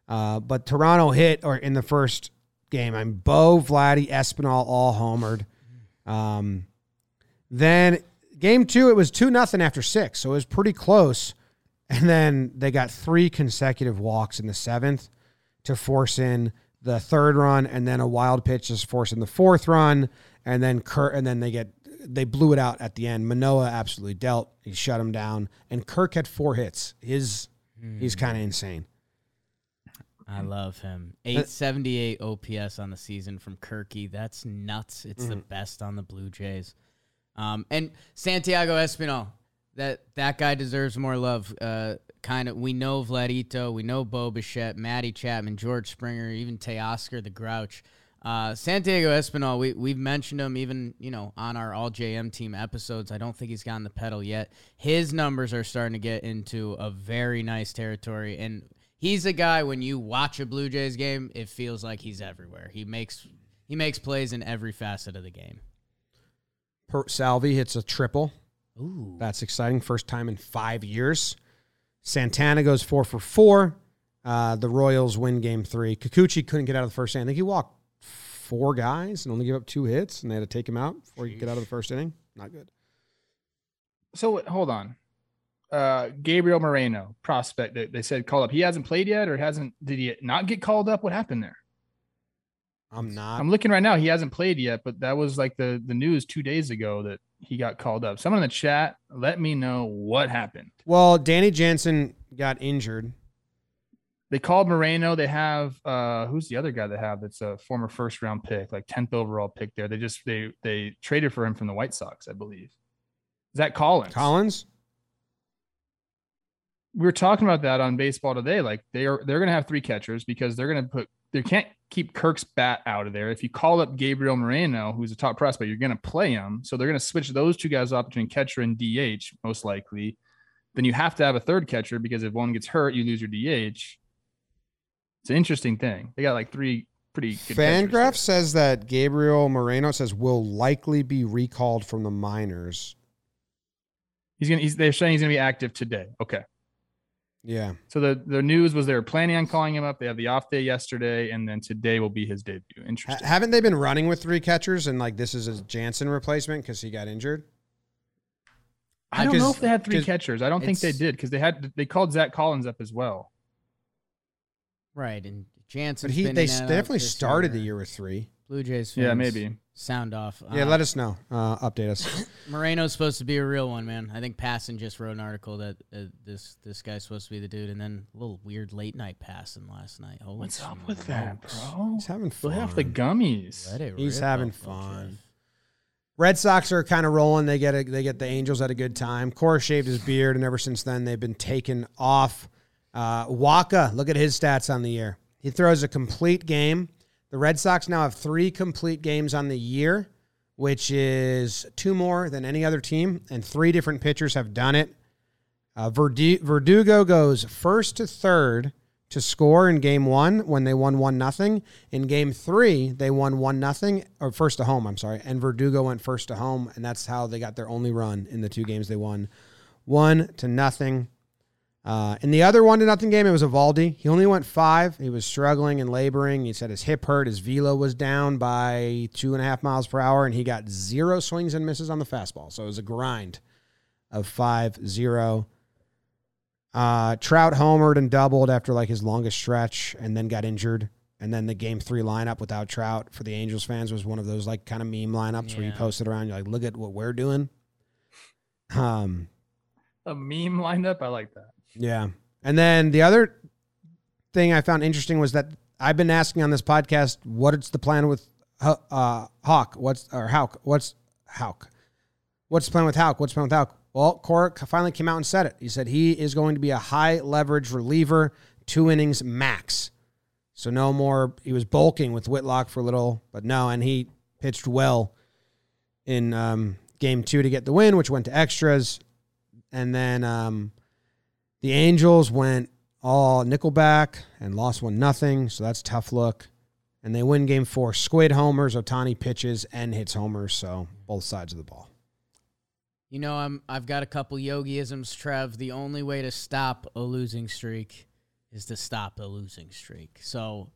Uh, but Toronto hit or in the first game. I'm Bo, Vladdy, Espinal all homered. Um, then game two, it was two nothing after six, so it was pretty close. And then they got three consecutive walks in the seventh to force in the third run, and then a wild pitch to force in the fourth run, and then Kirk, and then they get they blew it out at the end. Manoah absolutely dealt; he shut him down, and Kirk had four hits. His he's kind of insane. I love him. 878 OPS on the season from Kirky. That's nuts. It's the best on the Blue Jays. Um, and Santiago Espinal, that that guy deserves more love. Uh, kind of, we know Vladito, we know Bo Bichette, Matty Chapman, George Springer, even Teoscar the Grouch. Uh, Santiago Espinal, we we've mentioned him even you know on our All JM team episodes. I don't think he's gotten the pedal yet. His numbers are starting to get into a very nice territory, and he's a guy when you watch a Blue Jays game, it feels like he's everywhere. He makes he makes plays in every facet of the game. Per- Salvi hits a triple. Ooh, That's exciting. First time in five years. Santana goes four for four. Uh, the Royals win game three. Kikuchi couldn't get out of the first inning. I think he walked four guys and only give up two hits, and they had to take him out before he could get out of the first inning. Not good. So hold on. Uh, Gabriel Moreno, prospect that they said called up. He hasn't played yet, or hasn't? Did he not get called up? What happened there? I'm not. I'm looking right now. He hasn't played yet, but that was like the the news two days ago that he got called up. Someone in the chat, let me know what happened. well, Danny Jansen got injured. They called Moreno. They have uh who's the other guy they have that's a former first round pick, like 10th overall pick there. They just they they traded for him from the White Sox, I believe. Is that Collins? Collins. we were talking about that on baseball today. Like they are they're gonna have three catchers because they're gonna put they can't keep Kirk's bat out of there. If you call up Gabriel Moreno, who's a top prospect, you're gonna play him. So they're gonna switch those two guys off between catcher and DH, most likely. Then you have to have a third catcher because if one gets hurt, you lose your DH. It's an interesting thing. They got like three pretty good Fangraph says that Gabriel Moreno says will likely be recalled from the minors. He's gonna he's they're saying he's gonna be active today. Okay. Yeah. So the the news was they were planning on calling him up. They have the off day yesterday, and then today will be his debut. Interesting. haven't they been running with three catchers and like this is a Jansen replacement because he got injured? I don't know if they had three catchers. I don't think they did because they had they called Zach Collins up as well. Right. And Jansen. But he they s- definitely started the year with three. Blue Jays. Yeah, maybe. Sound off. Yeah, Uh, let us know. Uh, update us. <laughs> Moreno's supposed to be a real one, man. I think Passan just wrote an article that uh, this this guy's supposed to be the dude, and then a little weird late night passing last night. Holy What's up with that, bro? He's having They fun. have the gummies. He's having fun. okay. Red Sox are kind of rolling. They get a, they get the Angels at a good time. Cora shaved his beard, and ever since then they've been taken off. Uh, Wacha, look at his stats on the year. He throws a complete game. The Red Sox now have three complete games on the year, which is two more than any other team, and three different pitchers have done it. Uh, Verdugo goes first to third to score in game one when they won one nothing. In game three, they won one nothing or first to home. I'm sorry, and Verdugo went first to home, and that's how they got their only run in the two games they won, one to nothing. Uh, in the other one to nothing game, it was Eovaldi. He only went five. He was struggling and laboring. He said his hip hurt. His velo was down by two and a half miles per hour, and he got zero swings and misses on the fastball. So it was a grind of five zero. Uh, Trout homered and doubled after like his longest stretch, and then got injured. And then the game three lineup without Trout for the Angels fans was one of those like kind of meme lineups where you post it around. You're like, look at what we're doing. Um, A meme <laughs> lineup. I like that. Yeah. And then the other thing I found interesting was that I've been asking on this podcast, what's the plan with uh, Houck? What's or Houck? What's Houck? What's the plan with Houck? What's the plan with Houck? Well, Cork finally came out and said it. He said he is going to be a high leverage reliever, two innings max. So no more. He was bulking with Whitlock for a little, but no, and he pitched well in um, game two to get the win, which went to extras. And then um, the Angels went all Nickelback and lost one nothing. So that's tough look. And they win game four. Squid homers, Ohtani pitches and hits homers. So both sides of the ball. You know, I'm I've got a couple yogiisms, Trev. The only way to stop a losing streak is to stop a losing streak. So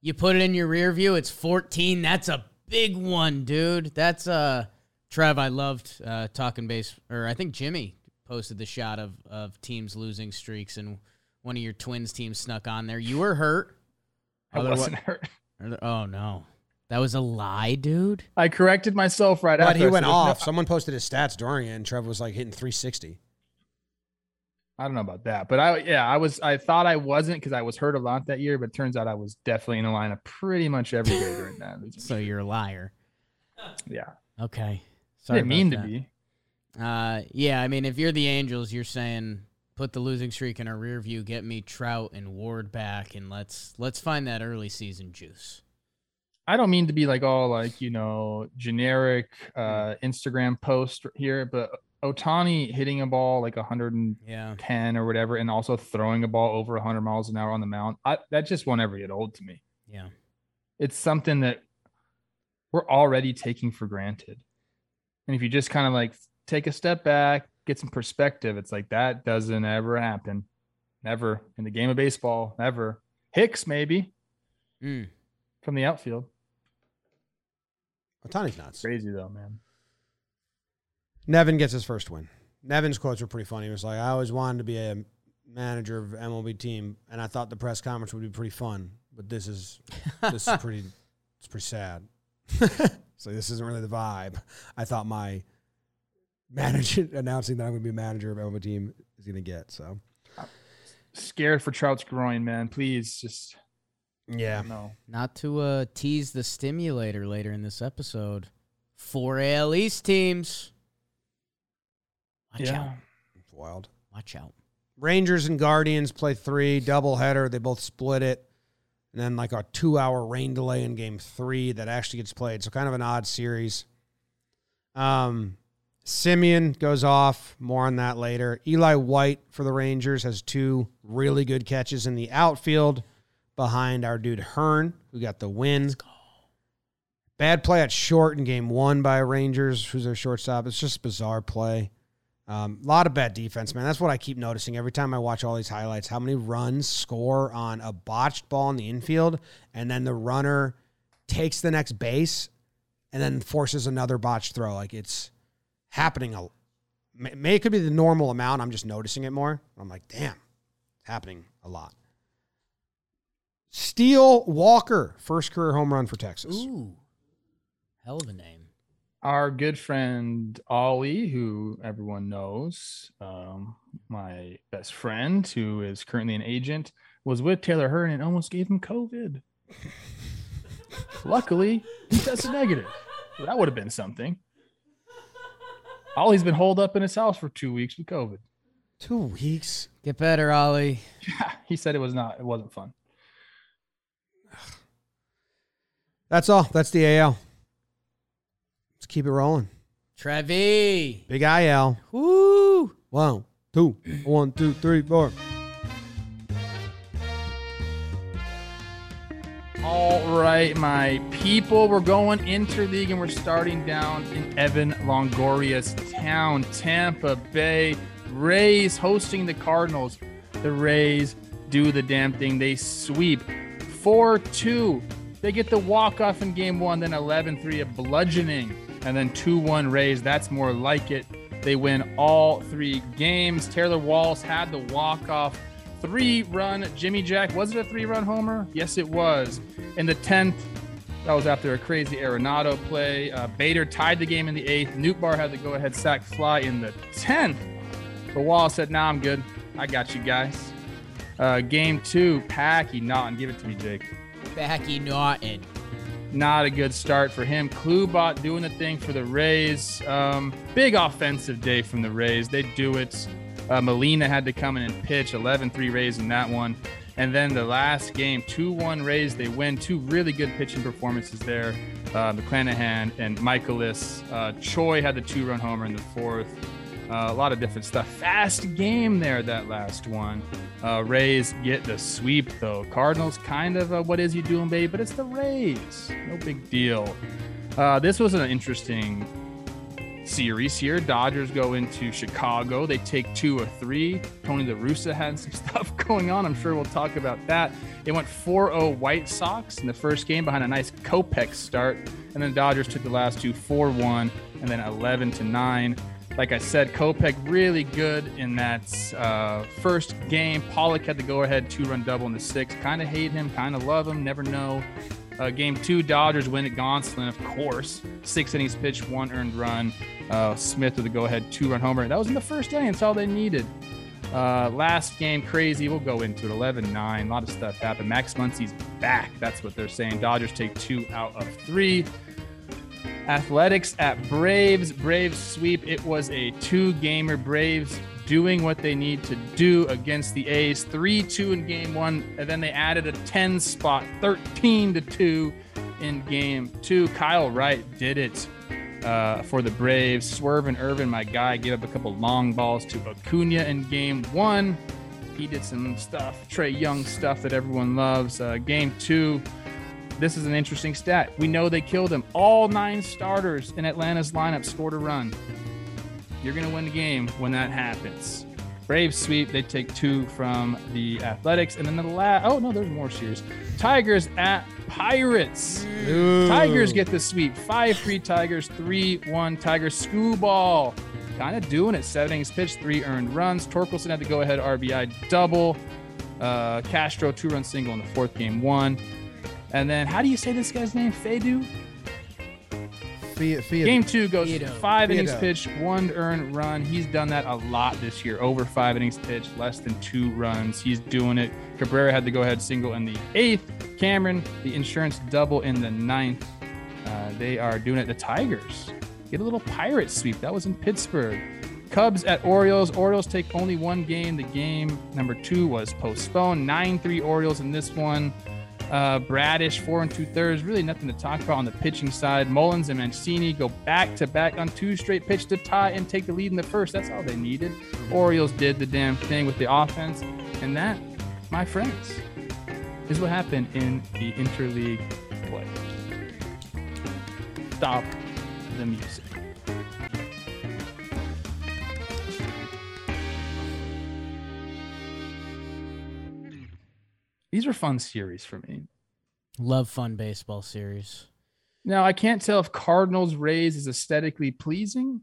you put it in your rear view, it's 14. That's a big one, dude. That's uh Trev, I loved uh talking base or I think Jimmy posted the shot of of teams losing streaks and one of your twins teams snuck on there. You were hurt. I Otherwi- wasn't hurt. Oh no. That was a lie, dude. I corrected myself right But after. he went said, "There's no- off. Someone posted his stats during it, and Trevor was like hitting 360. I don't know about that, but I yeah, I was I thought I wasn't because I was hurt a lot that year, but it turns out I was definitely in the lineup pretty much every day during that. <laughs> So you're a liar. yeah, Okay. I Sorry didn't mean about to that. be. Uh, yeah, I mean, if you're the Angels, you're saying put the losing streak in our rear view, get me Trout and Ward back, and let's let's find that early season juice. I don't mean to be like all like you know generic uh Instagram post here, but Ohtani hitting a ball like 110 Yeah, or whatever, and also throwing a ball over 100 miles an hour on the mound, I, that just won't ever get old to me. yeah. It's something that we're already taking for granted, and if you just kind of like take a step back, get some perspective, it's like that doesn't ever happen, never in the game of baseball, never. Hicks maybe Mm. from the outfield. Ohtani's nuts. Crazy though, man. Nevin gets his first win. Nevin's quotes were pretty funny. He was like, I always wanted to be a manager of MLB team, and I thought the press conference would be pretty fun, but this is <laughs> this is pretty it's pretty sad. <laughs> so this isn't really the vibe. I thought my manager <laughs> announcing that I'm going to be a manager of MLB team is going to get. So Scared for Trout's groin, man. Please just yeah, no. Not to uh, tease the stimulator later in this episode. Four AL East teams. Watch out! it's wild. Watch out! Rangers and Guardians play three doubleheader. They both split it. And then like a two hour rain delay in game three that actually gets played. So kind of an odd series. Um Semien goes off. More on that later. Eli White for the Rangers has two really good catches in the outfield behind our dude Hearn, who got the win. Bad play at short in game one by Rangers, who's their shortstop. It's just bizarre play. A um, lot of bad defense, man. That's what I keep noticing every time I watch all these highlights. How many runs score on a botched ball in the infield, and then the runner takes the next base, and then forces another botched throw. Like it's happening. A, may, may it could be the normal amount. I'm just noticing it more. I'm like, damn, it's happening a lot. Steele Walker, first career home run for Texas. Ooh, hell of a name. Our good friend Ollie, who everyone knows, um, my best friend, who is currently an agent, was with Taylor Hearn and almost gave him COVID. <laughs> Luckily, he tested negative. That would have been something. Ollie's been holed up in his house for two weeks with COVID. Two weeks. Get better, Ollie. Yeah, <laughs> he said it was not. It wasn't fun. <sighs> That's all. That's the AL. Let's keep it rolling. Trevi. Big IL. Woo. One, two, one, two, three, four. Right, my people, we're going interleague and we're starting down in Evan Longoria's town, Tampa Bay. Rays hosting the Cardinals. The Rays do the damn thing. They sweep 4 2. They get the walk off in game one, then 11 3, a bludgeoning, and then 2 1 Rays. That's more like it. They win all three games. Taylor Walls had the walk off three run Jimmy Jack. Was it a three run homer? Yes, it was. In the 10th, that was after a crazy Arenado play. Uh, Bader tied the game in the eighth. Nootbaar had the go ahead sack fly in the 10th. But Wall said, Nah, I'm good. I got you guys. Uh, game two, Packy Naughton. Give it to me, Jake. Backy Naughton. not a good start for him. Klubot doing the thing for the Rays. Um, big offensive day from the Rays. They do it. Uh, Molina had to come in and pitch 11 3 Rays in that one. And then the last game, 2 1 Rays, they win. Two really good pitching performances there. Uh, McClanahan and Michaelis. Uh, Choi had the two run homer in the fourth. Uh, a lot of different stuff. Fast game there, that last one. Uh, Rays get the sweep, though. Cardinals, kind of a what is you doing, baby? But it's the Rays. No big deal. Uh, this was an interesting series here. Dodgers go into Chicago. They take two or three. Tony La Russa had some <laughs> stuff going on. I'm sure we'll talk about that. They went 4 0 White Sox in the first game behind a nice Kopech start. And then Dodgers took the last two 4 1 and then 11 to 9 like I said, Kopech really good in that uh, first game. Pollock had the go ahead two run double in the sixth. Kind of hate him, kind of love him, never know. Uh, game two, Dodgers win at Gonsolin, of course. Six innings pitched, one earned run. Uh, Smith with a go ahead two run homer. That was in the first inning. That's all they needed. Uh, last game, crazy. We'll go into it. 11 9. A lot of stuff happened. Max Muncy's back. That's what they're saying. Dodgers take two out of three. Athletics at Braves. Braves sweep. It was a two gamer. Braves doing what they need to do against the A's. 3 2 in game one. And then they added a 10 spot, 13 to 2 in game two. Kyle Wright did it uh, for the Braves. Swerve and Irvin, my guy, gave up a couple long balls to Acuna in game one. He did some stuff, Trae Young stuff that everyone loves. Uh, game two, this is an interesting stat. We know they killed him. All nine starters in Atlanta's lineup scored a run. You're going to win the game when that happens. Braves sweep. They take two from the Athletics. And then the last, oh, no, there's more series. Tigers at Pirates. Ooh. Tigers get the sweep. 5 3 Tigers, 3 1 Tigers. Skubal. Kind of doing it. Seven innings pitched, three earned runs. Torkelson had to go ahead RBI double. Uh, Castro, two run single in the fourth game, one. And then, how do you say this guy's name? Fedu? Fiat, Fiat. Game two goes Fiedo. five innings Fiedo. pitched, one earned run. He's done that a lot this year. Over five innings pitched, less than two runs. He's doing it. Cabrera had the go ahead single in the eighth. Cameron, the insurance double in the ninth. Uh, they are doing it. The Tigers get a little pirate sweep. That was in Pittsburgh. Cubs at Orioles. Orioles take only one game. The game number two was postponed. 9 3 Orioles in this one. Uh, Bradish, four and two thirds. Really nothing to talk about on the pitching side. Mullins and Mancini go back to back on two straight pitch to tie and take the lead in the first. That's all they needed. Orioles did the damn thing with the offense. And that, my friends, is what happened in the interleague play. Stop the music. These are fun series for me. Love fun baseball series. Now I can't tell if Cardinals Rays is aesthetically pleasing.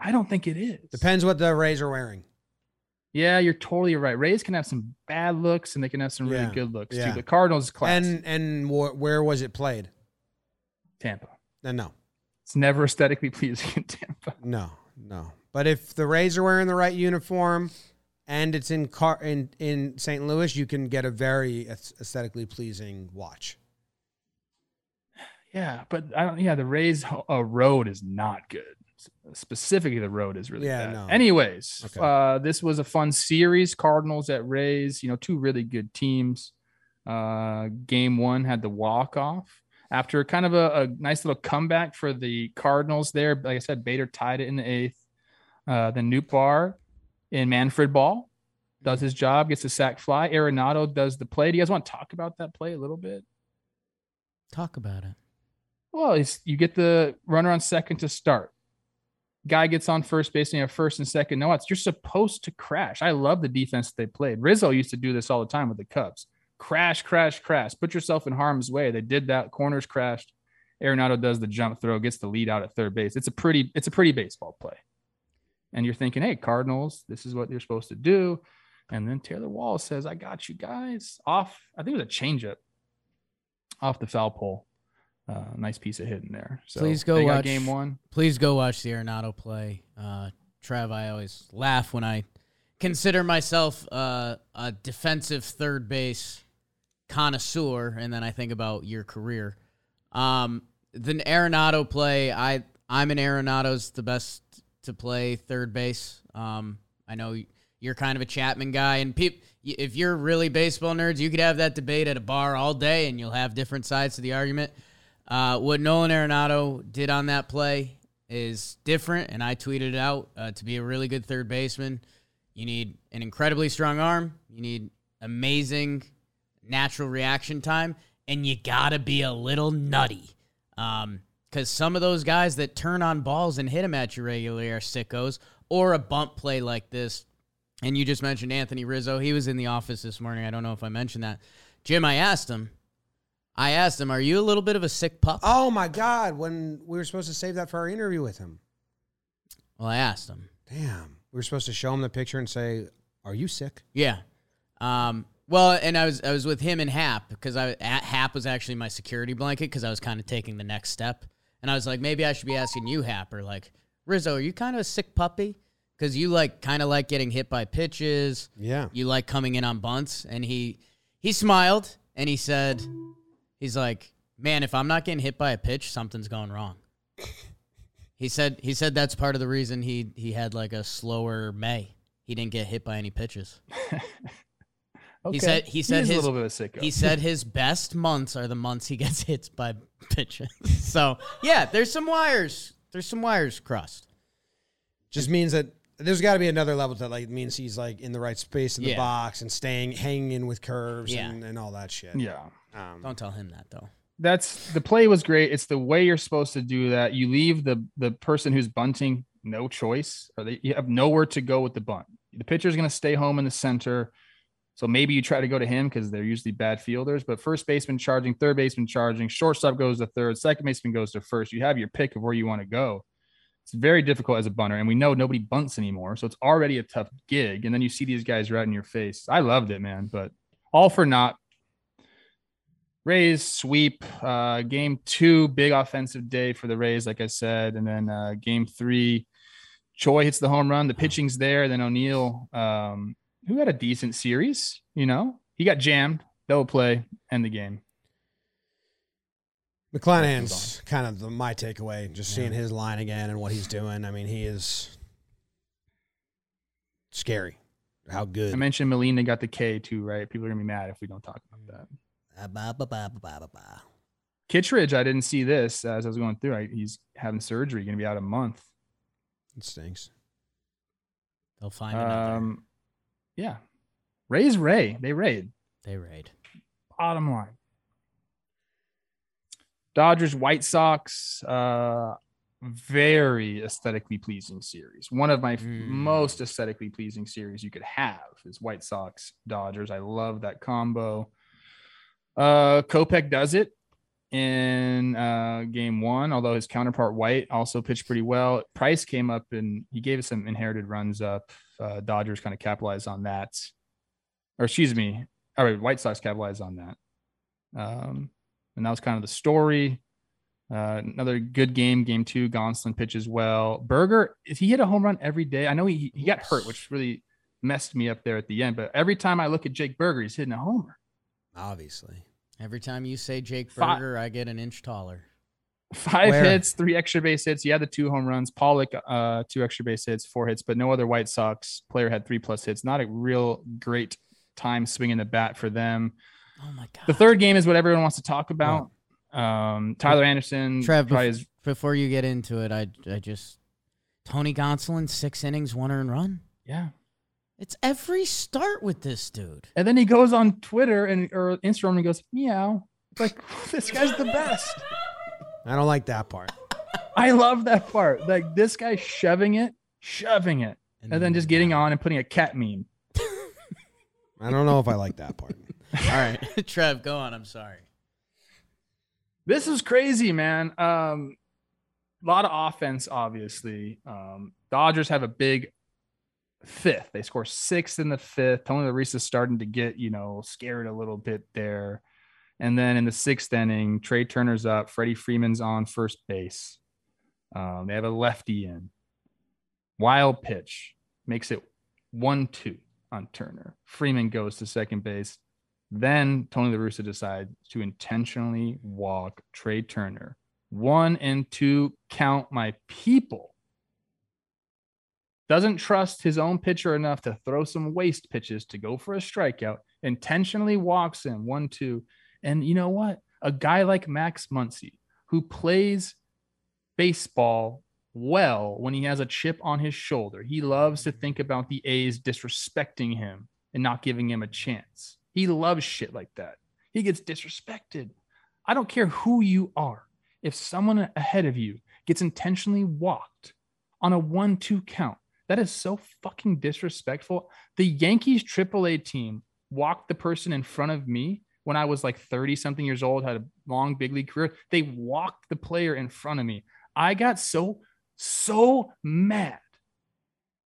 I don't think it is. Depends what the Rays are wearing. Yeah, you're totally right. Rays can have some bad looks and they can have some really Yeah, good looks yeah. too. The Cardinals class. And and wh- where was it played? Tampa. Uh, No, It's never aesthetically <laughs> pleasing in Tampa. no, no. But if the Rays are wearing the right uniform and it's in car in in St. Louis, you can get a very aesthetically pleasing watch. Yeah, but I don't. Yeah, the Rays uh, road is not good. Specifically, the road is really Yeah, bad. no. Anyways, Okay. uh, this was a fun series. Cardinals at Rays. You know, two really good teams. Uh, game one had the walk off after kind of a, a nice little comeback for the Cardinals. There, like I said, Bader tied it in the eighth. Uh, then Nootbaar in Manfred Ball does mm-hmm. his job, gets a sack fly. Arenado does the play. Do you guys want to talk about that play a little bit? Talk about it. Well, it's, you get the runner on second to start. Guy gets on first base and you have first and second. No outs. You're supposed to crash. I love the defense they played. Rizzo used to do this all the time with the Cubs. Crash, crash, crash. Put yourself in harm's way. They did that. Corners crashed. Arenado does the jump throw, gets the lead out at third base. It's a pretty, it's a pretty baseball play. And you're thinking, hey, Cardinals, this is what you're supposed to do. And then Taylor Wall says, I got you guys off. I think it was a changeup off the foul pole. Uh, nice piece of hitting there. So Please go watch- game one. Please go watch the Arenado play. Uh, Trev, I always laugh when I consider myself uh, a defensive third base connoisseur, and then I think about your career. Um, the Arenado play, I I'm an Arenado's the best to play third base. Um, I know you're kind of a Chapman guy, and if you're really baseball nerds, you could have that debate at a bar all day, and you'll have different sides to the argument. Uh, what Nolan Arenado did on that play is different, and I tweeted it out. Uh, to be a really good third baseman, you need an incredibly strong arm, you need amazing natural reaction time, and you gotta be a little nutty. Um, because some of those guys that turn on balls and hit them at you regularly are sickos, or a bump play like this. And you just mentioned Anthony Rizzo. He was in the office this morning. I don't know if I mentioned that. Jim, I asked him. I asked him, "Are you a little bit of a sick pup?" Oh my God! When we were supposed to save that for our interview with him. Well, I asked him. Damn, we were supposed to show him the picture and say, "Are you sick?" Yeah. Um, well, and I was I was with him and Hap because I Hap was actually my security blanket because I was kind of taking the next step, and I was like, maybe I should be asking you, Happer, like Rizzo, are you kind of a sick puppy? Because you like kind of like getting hit by pitches. Yeah. You like coming in on bunts, and he he smiled and he said, he's like, man, if I'm not getting hit by a pitch, something's going wrong. he said he said that's part of the reason he he had like a slower May. He didn't get hit by any pitches. <laughs> Okay. He said he said He's his a little bit of a sicko. he said his best months are the months he gets hit by <laughs> pitches. <laughs> so yeah, there's some wires. There's some wires crossed. Just means that there's got to be another level that like means he's like in the right space in the Yeah. box and staying hanging in with curves Yeah. and, and all that shit. yeah. Um, Don't tell him that though. That's the play was great. It's the way you're supposed to do that. You leave the the person who's bunting no choice, or they you have nowhere to go with the bunt. The pitcher's going to stay home in the center. So maybe you try to go to him because they're usually bad fielders. But first baseman charging, third baseman charging, shortstop goes to third, second baseman goes to first. You have your pick of where you want to go. It's very difficult as a bunter, and we know nobody bunts anymore, so it's already a tough gig. And then you see these guys right in your face. I loved it, man. But all for naught. Rays sweep. Uh, game two, big offensive day for the Rays, like I said, and then uh, game three, Choi hits the home run. The pitching's there. Then O'Neill, um, who had a decent series, you know, he got jammed. Double play, end the game. McClanahan's kind of the, my takeaway. Just Yeah. seeing his line again and what he's doing. I mean, he is scary. How good. I mentioned Molina got the K too, right? People are gonna be mad if we don't talk about that. Ah, ba, ba, ba, ba, ba, ba, ba. Kittredge, I didn't see this as I was going through. Right? He's having surgery, gonna be out a month. It stinks. They'll find another. Yeah, Rays Ray, they raid. They raid. bottom line. Dodgers White Sox, uh, very aesthetically pleasing series. One of my Mm. most aesthetically pleasing series you could have is White Sox Dodgers. I love that combo. Uh, Kopech does it in uh, game one, although his counterpart White also pitched pretty well. Price came up and he gave us some inherited runs up. Uh, Dodgers kind of capitalized on that. Or excuse me, all right, White Sox capitalized on that. Um, and that was kind of the story. Uh, another good game, game two. Gonsolin pitches well. Burger, if he hit a home run every day, I know he he got hurt, which really messed me up there at the end. But every time I look at Jake Burger, he's hitting a homer. Obviously. Every time you say Jake Fi- Burger, I get an inch taller. Five Where? hits, three extra base hits. He had the two home runs. Pollock, uh, two extra base hits, four hits, but no other White Sox player had three plus hits. Not a real great time swinging the bat for them. Oh my god. The third game is what everyone wants to talk about. Um, Tyler Anderson, Trev, bef- his Before you get into it, I I just Tony Gonsolin six innings, one earned run. yeah. It's every start with this dude. And then he goes on Twitter and or Instagram and goes, meow. It's like <laughs> this guy's the best. <laughs> I don't like that part. <laughs> I love that part. Like this guy shoving it, shoving it, and then just getting on and putting a cat meme. I don't know if I like that part. <laughs> All right, <laughs> Trev, go on. I'm sorry. This is crazy, man. Um, a lot of offense, obviously. Um, Dodgers have a big fifth. They score sixth in the fifth. Tony La Russa is starting to get, you know, scared a little bit there. And then in the sixth inning, Trea Turner's up. Freddie Freeman's on first base. Um, they have a lefty in. Wild pitch makes it one two on Turner. Freeman goes to second base. Then Tony La Russa decides to intentionally walk Trey Turner. One and two count my people. Doesn't trust his own pitcher enough to throw some waste pitches to go for a strikeout. Intentionally walks him one, two. And you know what? A guy like Max Muncy, who plays baseball well when he has a chip on his shoulder, he loves to mm-hmm. think about the A's disrespecting him and not giving him a chance. He loves shit like that. He gets disrespected. I don't care who you are. If someone ahead of you gets intentionally walked on a one two count, that is so fucking disrespectful. The Yankees AAA team walked the person in front of me when I was like 30 something years old, had a long big league career. They walked the player in front of me. I got so, so mad.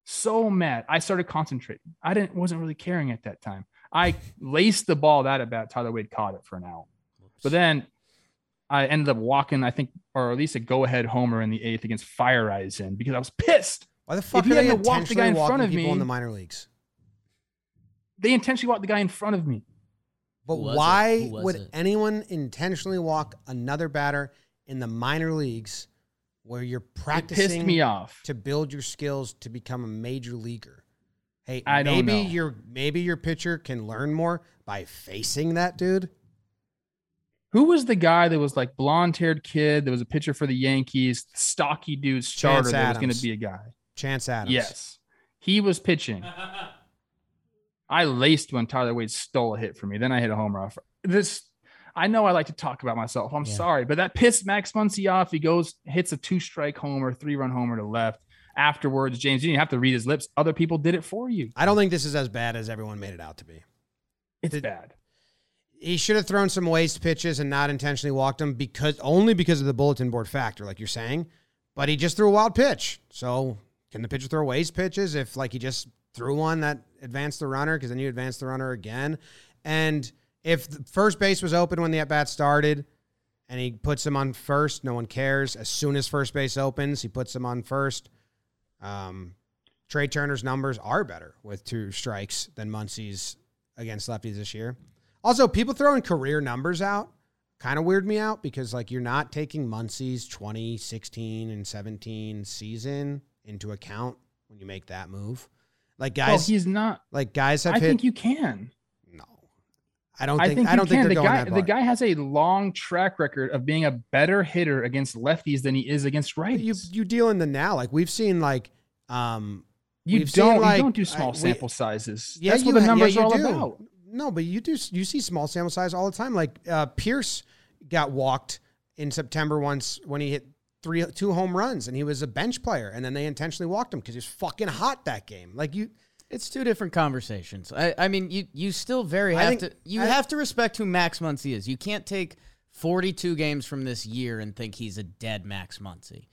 So mad. I started concentrating. I didn't wasn't really caring at that time. I laced the ball that at bat. Tyler Wade caught it for an out. But then I ended up walking, I think, or at least a go ahead homer in the eighth against Fire Rising because I was pissed. Why the fuck he are they hadn't walked the guy in front of me in the minor leagues? They intentionally walked the guy in front of me. But Who was it? why would it? anyone intentionally walk another batter in the minor leagues where you're It pissed practicing me off. to build your skills to become a major leaguer? Hey, I don't maybe know. your maybe your pitcher can learn more by facing that dude. Who was the guy that was like blonde haired kid that was a pitcher for the Yankees, stocky dude starter that was going to be a guy? Chance Adams. Yes. He was pitching. <laughs> I laced when Tyler Wade stole a hit from me. Then I hit a home run. This, I know I like to talk about myself. I'm Yeah. sorry, but that pissed Max Muncy off. He goes, hits a two strike homer, three run homer to left. Afterwards, James, you didn't have to read his lips. Other people did it for you. I don't think this is as bad as everyone made it out to be. It's Did- bad. He should have thrown some waste pitches and not intentionally walked them because only because of the bulletin board factor, like you're saying. But he just threw a wild pitch. So can the pitcher throw waste pitches if like he just threw one that advanced the runner because then you advance the runner again? And if first base was open when the at bat started and he puts him on first, no one cares. As soon as first base opens, he puts him on first. Um, Trea Turner's numbers are better with two strikes than Muncy's against lefties this year. Also, people throwing career numbers out kind of weird me out because like you're not taking Muncy's 2016 and 17 season into account when you make that move. Like Well, guys, he's not. like guys have I hit. think you can. no, I don't I think. think, I, don't think they're the going guy, that the guy has a long track record of being a better hitter against lefties than he is against righties. you you deal in the now. Like we've seen like um You don't. like, you don't do I- small we- sample sizes. Yeah, That's you what the ha- yeah, are all do. about. No, but you do. You see small sample size all the time. Like uh, Pierce got walked in September once when he hit three, two home runs, and he was a bench player, and then they intentionally walked him because he was fucking hot that game. Like you, It's two different conversations. I, I mean, you you still very I have think- to you I- have to respect who Max Muncy is. You can't take 42 games from this year and think he's a dead Max Muncy.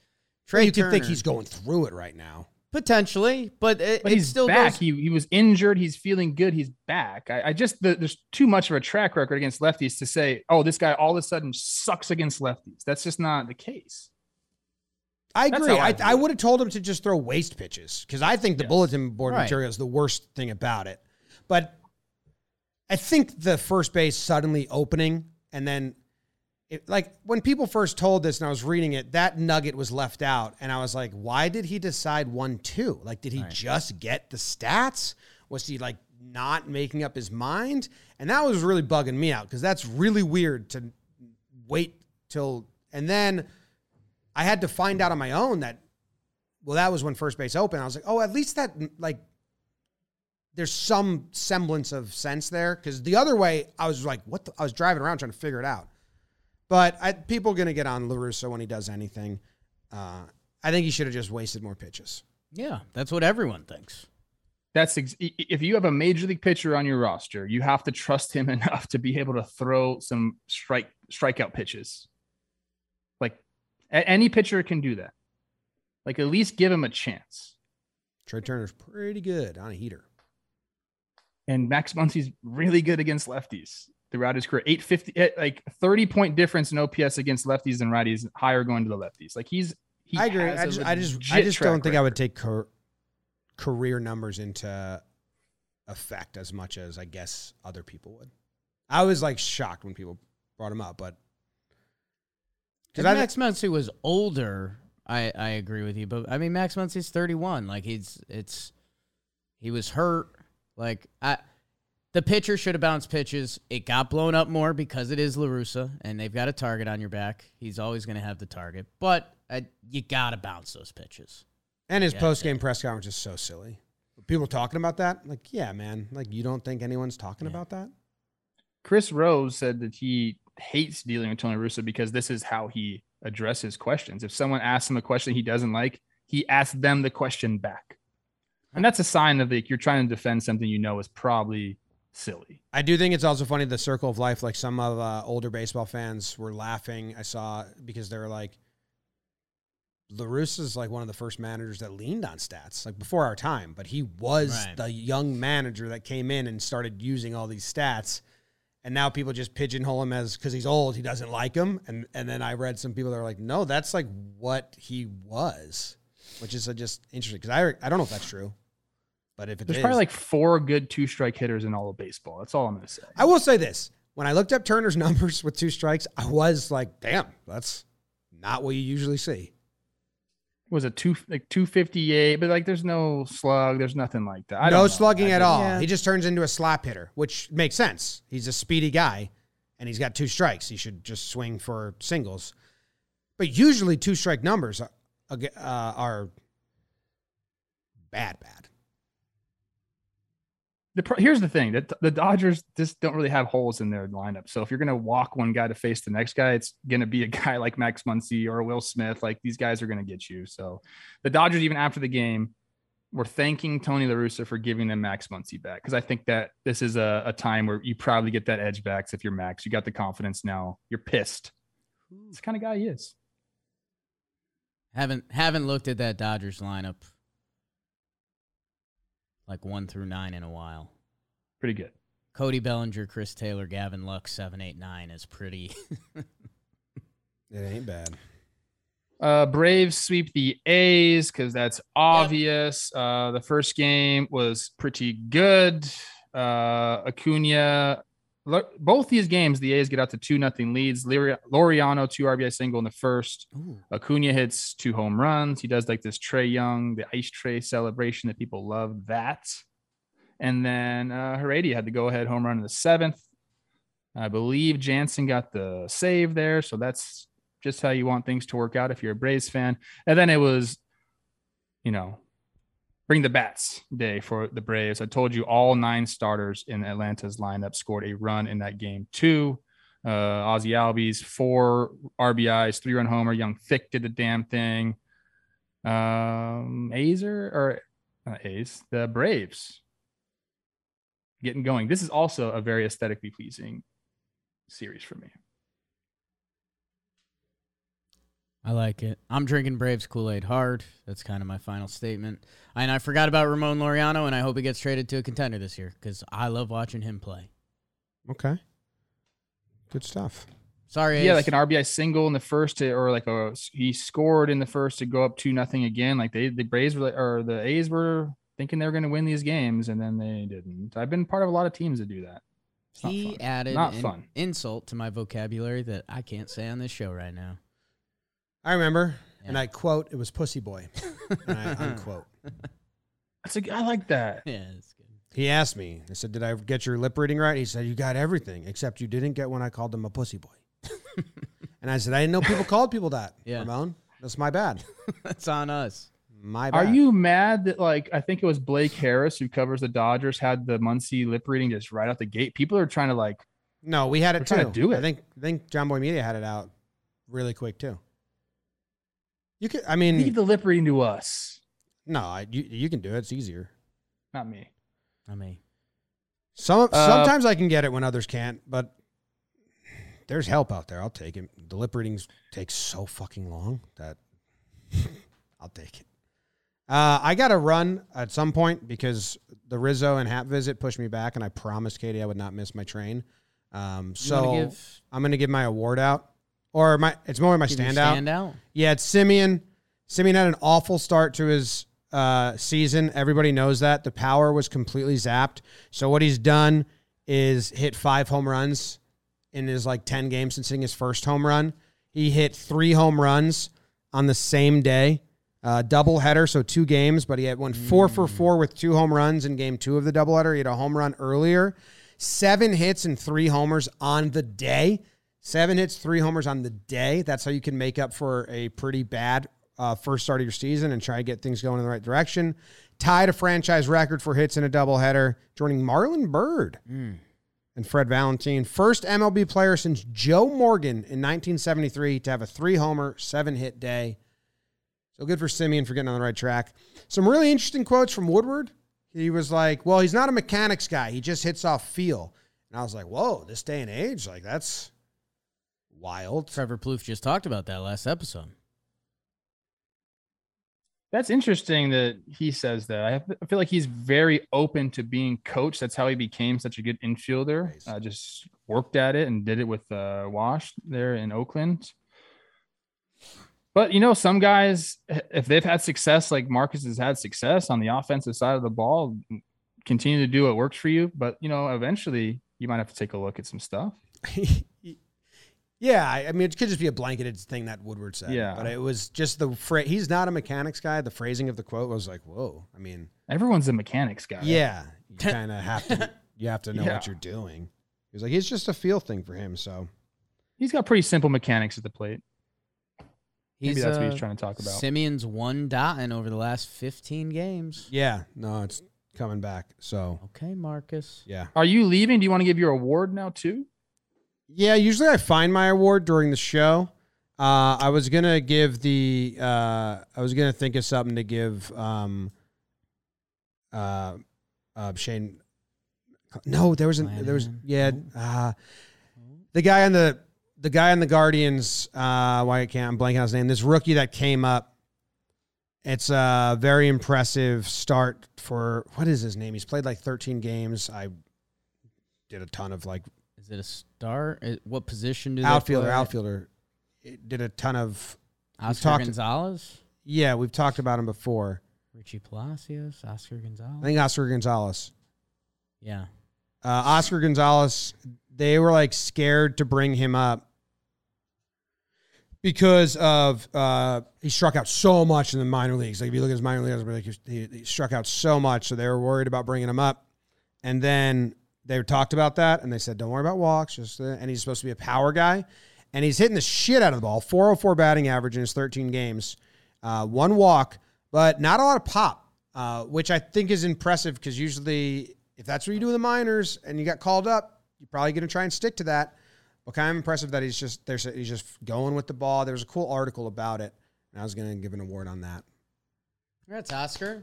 Trey you could think he's going through it right now. potentially, but it, But it he's still back. goes. He he was injured. He's feeling good. He's back. I, I just the, there's too much of a track record against lefties to say, oh, this guy all of a sudden sucks against lefties. That's just not the case. I agree. I I, I would have told him to just throw waste pitches because I think the Yes. bulletin board Right. material is the worst thing about it. But I think the first base suddenly opening and then, it, like when people first told this and I was reading it, that nugget was left out, and I was like, why did he decide one two? Like, did he Right. just get the stats? Was he like not making up his mind? And that was really bugging me out because that's really weird to wait till and then I had to find out on my own that well that was when first base opened. I was like, "Oh, at least that like there's some semblance of sense there cuz the other way I was like, what the, I was driving around trying to figure it out. But I, people are going to get on La Russa when he does anything. Uh, I think he should have just wasted more pitches. yeah, that's what everyone thinks. That's ex- if you have a major league pitcher on your roster, you have to trust him <laughs> enough to be able to throw some strike strikeout pitches. Any pitcher can do that. Like at least give him a chance. Trea Turner's pretty good on a heater. And Max Muncy's really good against lefties throughout his career. 850, eh, like 30 point difference in OPS against lefties and righties, higher going to the lefties. Like he's, he I agree. I just, I just, I just don't think I would take car- career numbers into effect as much as I guess other people would. I was like shocked when people brought him up, but Because Max Muncy was older, I, I agree with you. But I mean, Max Muncy's 31. Like he's it's he was hurt. Like I, the pitcher should have bounced pitches. It got blown up more because it is La Russa, and they've got a target on your back. He's always going to have the target, but uh, you got to bounce those pitches. and his Yeah, post game press conference is so silly. People talking about that, like, yeah, man, like you don't think anyone's talking Yeah. about that? Chris Rose said that he hates dealing with Tony Russo because this is how he addresses questions. If someone asks him a question he doesn't like, he asks them the question back. And that's a sign of like you're trying to defend something you know is probably silly. I do think it's also funny the circle of life. Like some of uh, older baseball fans were laughing. I saw because they were like, La Russa is like one of the first managers that leaned on stats, like before our time. But he was Right. the young manager that came in and started using all these stats. And now people just pigeonhole him as because he's old, he doesn't like him. And and then I read some people that are like, no, that's like what he was, which is just interesting because I I don't know if that's true, but if it There's is- probably like four good two strike hitters in all of baseball. That's all I'm going to say. I will say this: when I looked up Turner's <laughs> numbers with two strikes, I was like, "Damn, that's not what you usually see." Was a two like 258? But like there's no slug, there's nothing like that. I don't no slugging I at all. Yeah. He just turns into a slap hitter, which makes sense. He's a speedy guy, and he's got two strikes. He should just swing for singles. But usually, two strike numbers are, uh, are bad, bad. The here's the thing that the Dodgers just don't really have holes in their lineup. So if you're gonna walk one guy to face the next guy, it's gonna be a <laughs> guy like Max Muncy or Will Smith. Like these guys are gonna get you. So the Dodgers, even after the game, were thanking Tony La Russa for giving them Max Muncy back because I think that this is a, a time where you probably get that edge back. So if you're Max, you got the confidence now. You're pissed. It's the kind of guy he is. Haven't haven't looked at that Dodgers lineup like one through nine in a while. Pretty good. Cody Bellinger, Chris Taylor, Gavin Lux, seven, eight, nine is pretty. It ain't bad. Uh, Braves sweep the A's because that's obvious. Uh, the first game was pretty good. Uh, Acuna, lo- both these games, the A's get out to two nothing leads. Laureano two RBI single in the first. Ooh. Acuna hits two home runs. He does like this Trae Young, the ice tray celebration that people love. That, and then uh, Heredia had the go ahead home run in the seventh. I believe Jansen got the save there, so that's just how you want things to work out if you're a Braves fan. And then it was, you know, bring the bats day for the Braves. I told you all nine starters in Atlanta's lineup scored a run in that game too. Uh, Ozzie Albies, four RBIs, three run homer. Young Thick did the damn thing. Um, Azer or not A's, the Braves getting going. This is also a very aesthetically pleasing series for me. I like it. I'm drinking Braves Kool Aid hard. That's kind of my final statement. And I forgot about Ramon Laureano, and I hope he gets traded to a contender this year because I love watching him play. Okay, good stuff. Sorry, yeah, A's. like an RBI single in the first, to, or like a he scored in the first to go up two nothing again. Like they the Braves were, like- or the A's were thinking they were going to win these games, and then they didn't. I've been part of a lot of teams that do that. It's not he fun. added Not an fun. insult to my vocabulary that I can't say on this show right now. I remember, and I quote, "It was Pussy Boy," <laughs> and I unquote. That's a, I like that. Yeah, it's good. He asked me. I said, "Did I get your lip reading right?" He said, "You got everything except you didn't get when I called him a pussy boy." <laughs> and I said, "I didn't know people called people that." Yeah. Ramon, that's my bad. <laughs> That's on us. My Are you mad that like I think it was Blake Harris who covers the Dodgers had the Muncy lip reading just right out the gate? People are trying to like No, we had it too. to do it. I think I think Jomboy Media had it out really quick too. You could. I mean, leave the lip reading to us, no, I, you you can do it. It's easier. not me. Not me. Some Uh, sometimes I can get it when others can't, but there's help out there. I'll take it. The lip readings take so fucking long that <laughs> I'll take it. Uh, I got to run at some point because the Rizzo and Hat visit pushed me back, and I promised Katie I would not miss my train. Um, so give, I'm gonna give my award out, or my it's more my standout. standout? Yeah, it's Semien. Semien had an awful start to his uh, season. Everybody knows that. The power was completely zapped. So what he's done is hit five home runs in his like 10 games since hitting his first home run. He hit three home runs on the same day, uh, double header, so two games, but he had went four for four with two home runs in game two of the doubleheader. He had a home run earlier, seven hits and three homers on the day. Seven hits, three homers on the day. That's how you can make up for a pretty bad uh, first start of your season and try to get things going in the right direction. Tied a franchise record for hits in a doubleheader, joining Marlon Byrd and Fred Valentine. First MLB player since Joe Morgan in 1973 to have a three homer, seven hit day. So good for Semien for getting on the right track. Some really interesting quotes from Woodward. He was like, Well, he's not a mechanics guy. He just hits off feel. And I was like, Whoa, this day and age, like that's wild. Trevor Plouffe just talked about that last episode. That's interesting that he says that. I, have, I feel like he's very open to being coached. That's how he became such a good infielder. Nice. Uh, just worked at it and did it with uh, Wash there in Oakland. But you know, some guys, if they've had success, like Marcus has had success on the offensive side of the ball, continue to do what works for you. But you know, eventually you might have to take a look at some stuff. <laughs> yeah, I I mean, it could just be a blanketed thing that Woodward said. Yeah. But it was just the phrase. He's not a mechanics guy. The phrasing of the quote was like, Whoa. I mean, Everyone's a mechanics guy. Yeah, you kind of have to. You have to know <laughs> Yeah. what you're doing. He was like, it's just a feel thing for him. So he's got pretty simple mechanics at the plate. Maybe He's, that's what uh, he's trying to talk about. Semien's one dotting over the last 15 games. yeah, no, it's coming back. So Okay, Marcus. yeah, Are you leaving? Do you want to give your award now too? Yeah. Usually I find my award during the show. Uh, I was gonna give the. Uh, I was gonna think of something to give. Um, uh, uh, Shane. No, there was an, there was yeah. Uh, the guy on the the guy on the Guardians. Uh, why I can't I'm blanking on his name. This rookie that came up. It's a very impressive start for what is his name? He's played like 13 games. I did a ton of like Is it a star? What position do they outfielder, play? outfielder. It did a ton of Oscar talked- Gonzalez? yeah. We've talked about him before. Richie Palacios? Oscar Gonzalez? I think Oscar Gonzalez. yeah. Uh, Oscar Gonzalez. They were like scared to bring him up because of uh, he struck out so much in the minor leagues. Like if you look at his minor leagues, like he, he struck out so much, so they were worried about bringing him up. And then they talked about that, and they said, "Don't worry about walks." Just uh, and he's supposed to be a power guy, and he's hitting the shit out of the ball. 404 batting average in his 13 games, uh, one walk, but not a lot of pop, uh, which I think is impressive because usually if that's what you do in the minors and you got called up, you're probably going to try and stick to that. But kind of impressive that he's just there's he's just going with the ball. There was a cool article about it, and I was going to give an award on that. That's Oscar.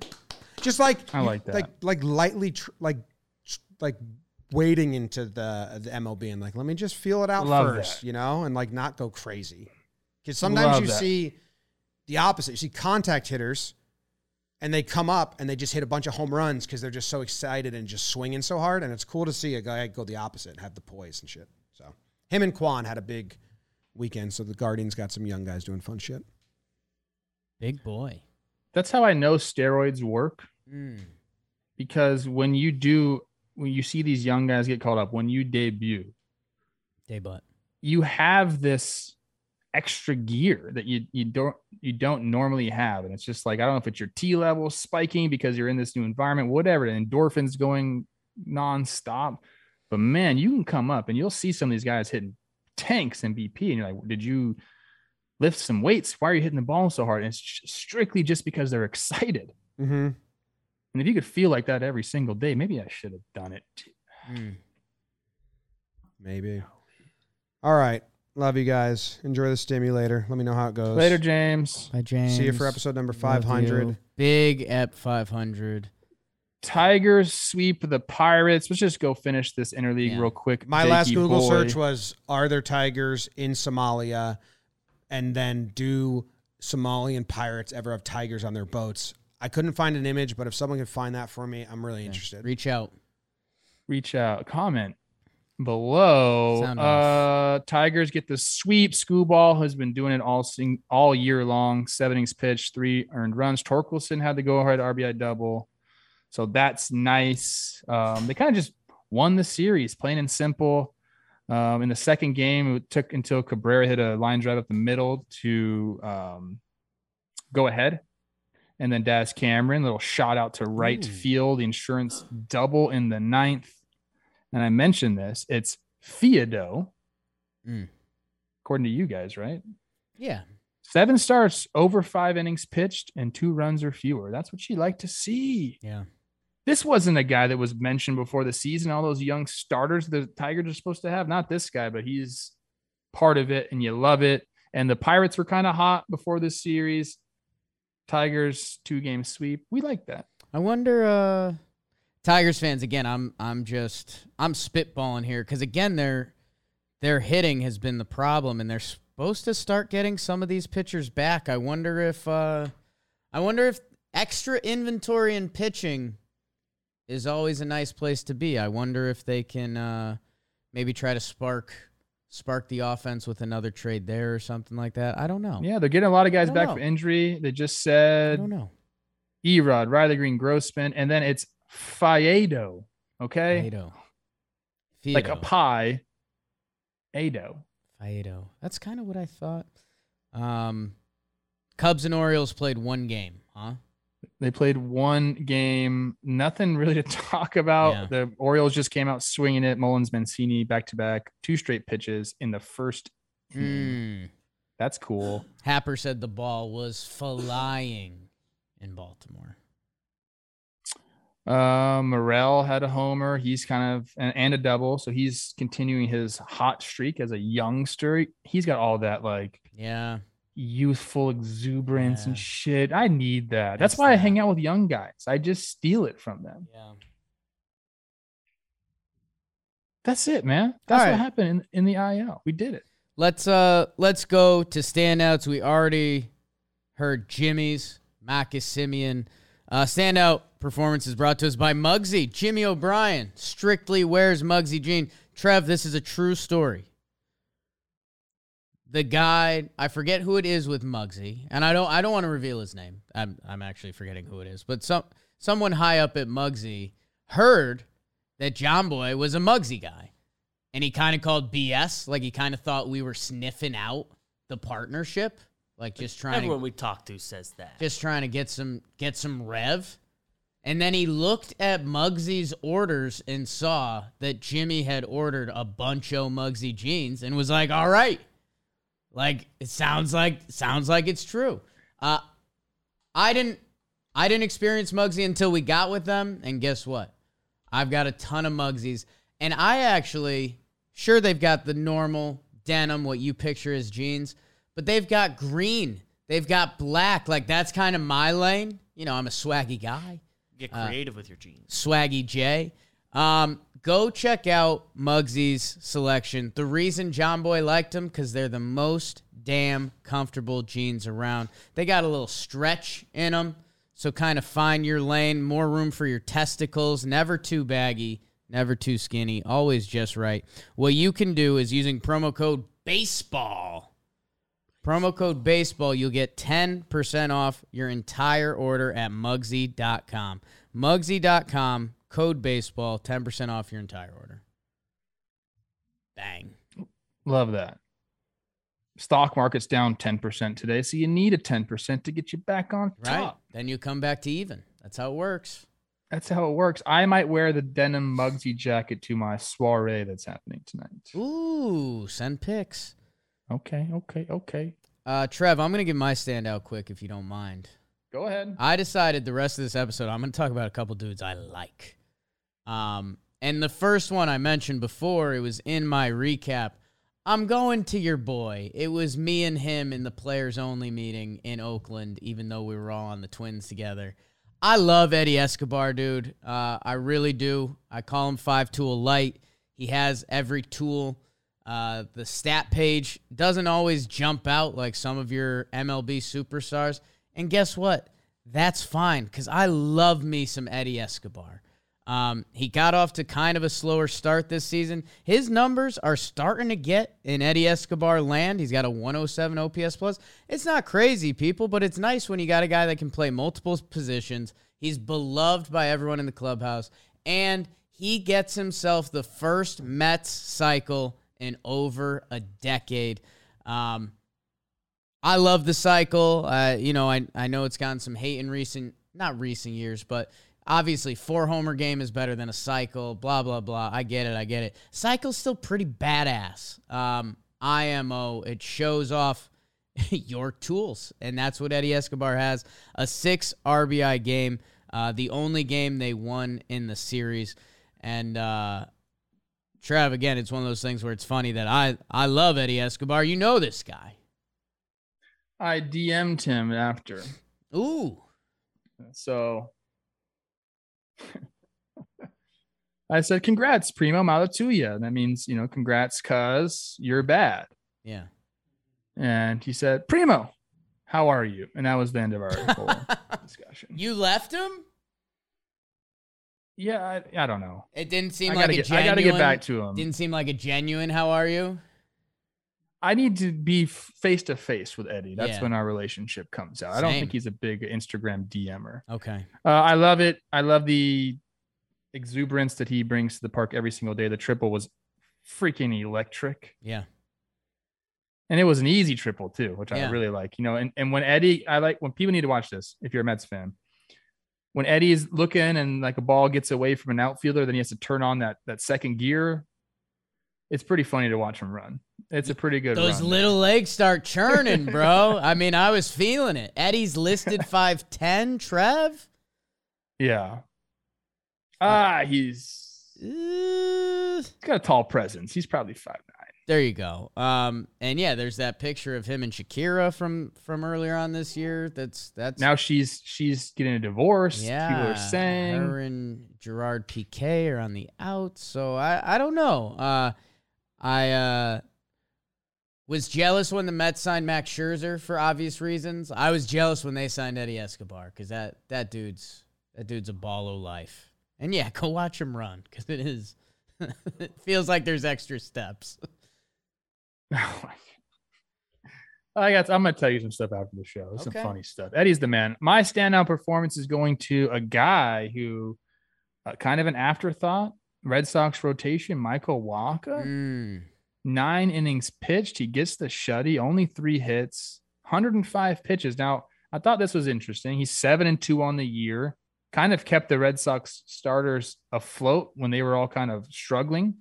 Just like I like that. like like lightly tr- like tr- like wading into the the MLB and like let me just feel it out Love first, that. you know, and like not go crazy. Because sometimes Love you that. see the opposite. You see contact hitters, and they come up and they just hit a bunch of home runs because they're just so excited and just swinging so hard. And it's cool to see a guy go the opposite and have the poise and shit. So him and Kwan had a big weekend. So the Guardians got some young guys doing fun shit. Big boy. That's how I know steroids work Mm. because when you do, when you see these young guys get called up, when you debut, debut, you have this extra gear that you you don't you don't normally have. And it's just like i don't know if it's your t level spiking because you're in this new environment whatever the endorphins going nonstop. But man you can come up and you'll see some of these guys hitting tanks and bp and you're like did you lift some weights? Why are you hitting the ball so hard? And it's just strictly just because they're <laughs> excited. Mm-hmm. And if you could feel like that every single day maybe i should have done it Mm. Maybe. All right. Love you guys. Enjoy the stimulator. Let me know how it goes. later james Bye, James. See you for episode number 500. Big Ep 500. tigers sweep the pirates let's just go finish this interleague Yeah. real quick My last Google boy. search was Are there tigers in Somalia? And then do Somalian pirates ever have tigers on their boats? I couldn't find an image, but if someone can find that for me, I'm really Yeah. interested. Reach out. reach out, comment below. Sound uh, Tigers get the sweep. Skubal has been doing it all sing, all year long. Seven innings pitched, three earned runs. Torkelson had the go ahead RBI double, so that's nice. Um, they kind of just won the series, plain and simple. Um, in the second game, it took until Cabrera hit a line drive up the middle to um, go ahead. And then Daz Cameron, little shot out to right Ooh. field, the insurance double in the ninth. And I mentioned this, it's Theodo, Mm. according to you guys, right? Yeah. Seven starts, over five innings pitched, and two runs or fewer. That's what you like to see. Yeah. This wasn't a guy that was mentioned before the season. All those young starters the Tigers are supposed to have. Not this guy, but he's part of it, and you love it. And the Pirates were kind of hot before this series. Tigers two game sweep. We like that. I wonder uh Tigers fans again, I'm I'm just I'm spitballing here cuz again their their hitting has been the problem and they're supposed to start getting some of these pitchers back. I wonder if uh I wonder if extra inventory in pitching is always a nice place to be. I wonder if they can uh maybe try to spark spark the offense with another trade there or something like that. I don't know. Yeah, they're getting a lot of guys back know. from injury. They just I said don't know. Erod, Riley Greene, Grossman, and then it's Fiedo. Okay. Fido. Like a pie. Ado. Fiedo. That's kind of what I thought. Um, Cubs and Orioles played one game, huh? They played one game, nothing really to <laughs> talk about. Yeah. The Orioles just came out swinging it. Mullins, Mancini, back to back, two straight pitches in the first. Mm. That's cool. Happer said the ball was flying in Baltimore. Uh, Morel had a homer. He's kind of and, and a double, so he's continuing his hot streak as a youngster. He's got all that like Yeah. Youthful exuberance and shit. I need that. That's That's why I hang out with young guys. I just steal it from them. Yeah. That's it, man. That's right. what happened in, in the IL. We did it. Let's uh let's go to standouts. We already heard Jimmy's, Marcus Semien. Uh, standout performance is brought to us by Mugsy. Jimmy O'Brien strictly wears Mugsy jean. Trev, this is a true story. The guy, I forget who it is with Mugsy, and I don't I don't want to reveal his name. I'm I'm actually forgetting who it is, but some someone high up at Mugsy heard that Jomboy was a Mugsy guy and he kind of called BS. Like he kind of thought we were sniffing out the partnership, like just trying Everyone to we talk to says that. just trying to get some get some rev. And then he looked at Mugsy's orders and saw that Jimmy had ordered a bunch of Mugsy jeans and was like, "All right, like it sounds like sounds like it's true." Uh, I didn't I didn't experience Mugsy until we got with them, and guess what? I've got a ton of Mugsies, and I actually sure they've got the normal denim, what you picture as jeans, but they've got green, they've got black. Like that's kind of my lane. You know, I'm a swaggy guy. Get Uh, creative with your jeans. Swaggy J. Um, go check out Mugsy's selection. The reason Jomboy liked them because they're the most damn comfortable jeans around. They got a little stretch in them, so kind of find your lane. More room for your testicles. Never too baggy. Never too skinny. Always just right. What you can do is using promo code baseball. Promo code baseball, you'll get 10% off your entire order at Mugsy.com. Mugsy.com, code baseball, 10% off your entire order. Bang. Love that. Stock market's down 10% today, so you need a 10% to get you back on Right? top. Then you come back to even. That's how it works. That's how it works. I might wear the denim Mugsy jacket to my soiree that's happening tonight. Ooh, send pics. Okay, okay, okay. Uh, Trev, I'm going to give my standout quick if you don't mind. Go ahead. I decided the rest of this episode, I'm going to talk about a couple dudes I like. Um, and the first one I mentioned before, it was in my recap. I'm going to your boy. It was me and him in the players only meeting in Oakland, even though we were all on the Twins together. I love Eddie Escobar, dude. Uh, I really do. I call him Five Tool Light. He has every tool. Uh, the stat page doesn't always jump out like some of your MLB superstars. And guess what? That's fine because I love me some Eddie Escobar. Um, he got off to kind of a slower start this season. His numbers are starting to get in Eddie Escobar land. He's got a 107 OPS plus. It's not crazy, people, but it's nice when you got a guy that can play multiple positions. He's beloved by everyone in the clubhouse, and he gets himself the first Mets cycle in over a decade. Um, I love the cycle. Uh, you know, I I know it's gotten some hate in recent, not recent years, but obviously four homer game is better than a cycle. Blah blah blah. I get it. I get it. Cycle's still pretty badass. Um, IMO. It shows off <laughs> your tools, and that's what Eddie Escobar has. A six RBI game. Uh, the only game they won in the series, and uh, Trev again. It's one of those things where it's funny that I I love Eddie Escobar. You know this guy. I DM'd him after. Ooh. So <laughs> I said, "Congrats, Primo Malatuya." That means, you know, congrats, cuz you're bad. Yeah. And he said, "Primo, how are you?" And that was the end of our <laughs> whole discussion. You left him? Yeah, I, I don't know. It didn't seem I like a get, genuine. I gotta get back to him. Didn't seem like a genuine. How are you? I need to be face to face with Eddie. That's Yeah. when our relationship comes out. I don't think he's a big Instagram DMer. Okay. Uh, I love it. I love the exuberance that he brings to the park every single day. The triple was freaking electric. Yeah. And it was an easy triple too, which Yeah. I really like. You know, and, and when Eddie, I like when people need to watch this, if you're a Mets fan. When Eddie is looking and like a ball gets away from an outfielder, then he has to turn on that that second gear. It's pretty funny to watch him run. It's a pretty good Those run. little legs start churning, bro. <laughs> I mean, I was feeling it. Eddie's listed <laughs> 5'10, Trev. Yeah. Ah, he's Uh, he's got a tall presence. He's probably five nine. there you go. Um, and yeah, there's that picture of him and Shakira from from earlier on this year. That's that's Now she's she's getting a divorce. yeah. People are saying her and Gerard Piqué are on the out. So I I don't know. Uh, I uh was jealous when the Mets signed Max Scherzer for obvious reasons. I was jealous when they signed Eddie Escobar because that that dude's that dude's a ball of life. And yeah, <laughs> go watch him run because it is. <laughs> it feels like there's extra steps. <laughs> I got. I'm gonna tell you some stuff after the show. Some Okay. funny stuff. Eddie's the man. My standout performance is going to a guy who, uh, kind of an afterthought. Red Sox rotation. Michael Wacha. Mm. Nine innings pitched. He gets the shutty. Only three hits. 105 pitches. Now I thought this was interesting. He's seven and two on the year. Kind of kept the Red Sox starters afloat when they were all kind of struggling.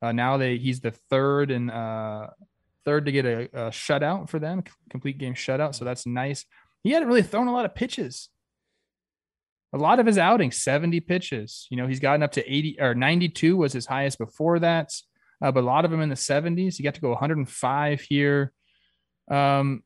Uh, now they he's the third and uh, third to get a, a shutout for them, complete game shutout. So that's nice. He hadn't really thrown a lot of pitches. A lot of his outings, 70 pitches. You know, he's gotten up to 80 or 92 was his highest before that. Uh, but a lot of them in the 70s. He got to go 105 here. Um,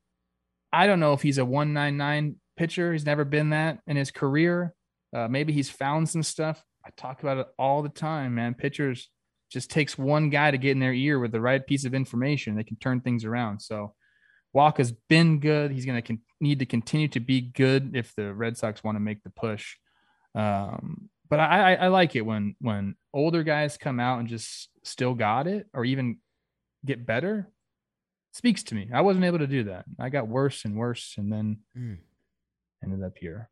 I don't know if he's a 199 pitcher. He's never been that in his career. Uh, maybe he's found some stuff. I talk about it all the time, man. Pitchers just takes one guy to get in their ear with the right piece of information. They can turn things around. So Wacha's been good. He's going to need to continue to be good if the Red Sox want to make the push. Um, but I, I, I like it when when older guys come out and just still got it or even get better. Speaks to me. I wasn't able to do that. I got worse and worse, and then Mm. ended up here.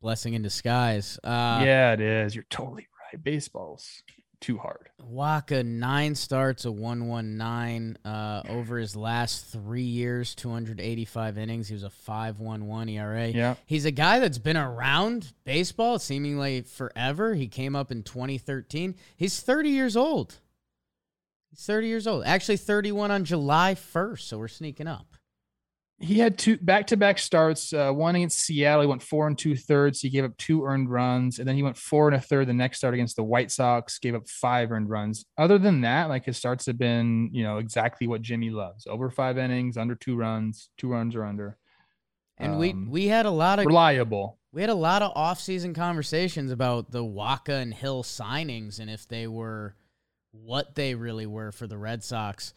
Blessing in disguise. Uh, yeah, it is. You're totally right. Baseball's too hard. Wacha nine starts, a one one nine. Uh, over his last three years, two hundred eighty five innings. He was a five one one ERA. Yeah. He's a guy that's been around baseball seemingly forever. He came up in 2013. He's 30 years old. He's 30 years old. Actually, 31 on July 1st. So we're sneaking up. He had two back to back starts. Uh, one against Seattle, he went four and two thirds. He gave up two earned runs, and then he went four and a third the next start against the White Sox, gave up five earned runs. Other than that, like his starts have been, you know, exactly what Jimmy loves: over five innings, under two runs, two runs or under. And we Um, we had a lot of Reliable. we had a lot of off-season conversations about the Wacha and Hill signings and if they were what they really were for the Red Sox.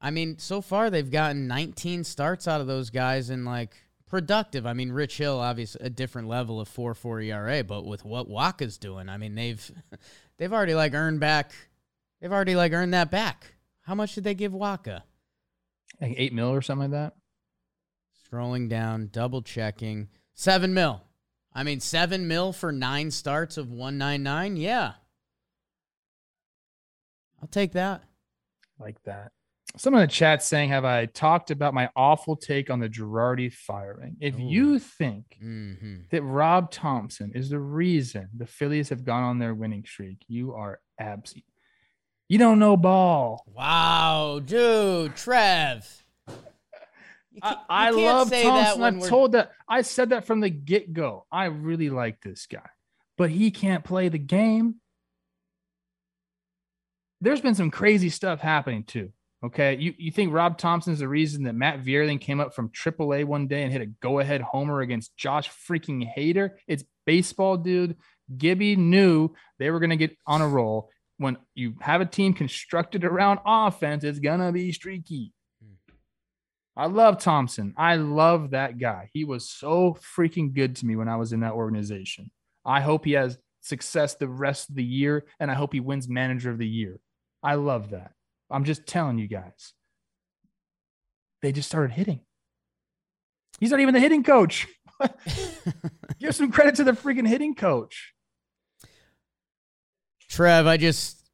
I mean, so far they've gotten 19 starts out of those guys and like productive. I mean, Rich Hill obviously a different level of 4-4 ERA, but with what Wacha's doing, I mean, they've <laughs> they've already like earned back they've already like earned that back. How much did they give Wacha? Like eight mil or something like that. Scrolling down, double checking. 7 mil. I mean, seven mil for nine starts of 199. Yeah. I'll take that. Like that. Someone in the chat saying, Have I talked about my awful take on the Girardi firing? If Ooh. you think hmm that Rob Thomson is the reason the Phillies have gone on their winning streak, you are absent. You don't know ball. Wow, dude, Trev. I, can't- you I can't love say Thomson. I've we're- told that. I said that from the get go. I really like this guy, but he can't play the game. There's been some crazy stuff happening too. Okay, you you think Rob Thomson is the reason that Matt Vierling came up from AAA one day and hit a go ahead homer against Josh freaking Hader? It's baseball, dude. Gibby knew they were gonna get on a roll. When you have a team constructed around offense, it's gonna be streaky. Hmm. I love Thomson. I love that guy. He was so freaking good to me when I was in that organization. I hope he has success the rest of the year, and I hope he wins manager of the year. I love that. I'm just telling you guys. They just started hitting. He's not even the hitting coach. <laughs> Give some credit to the freaking hitting coach. Trev, I just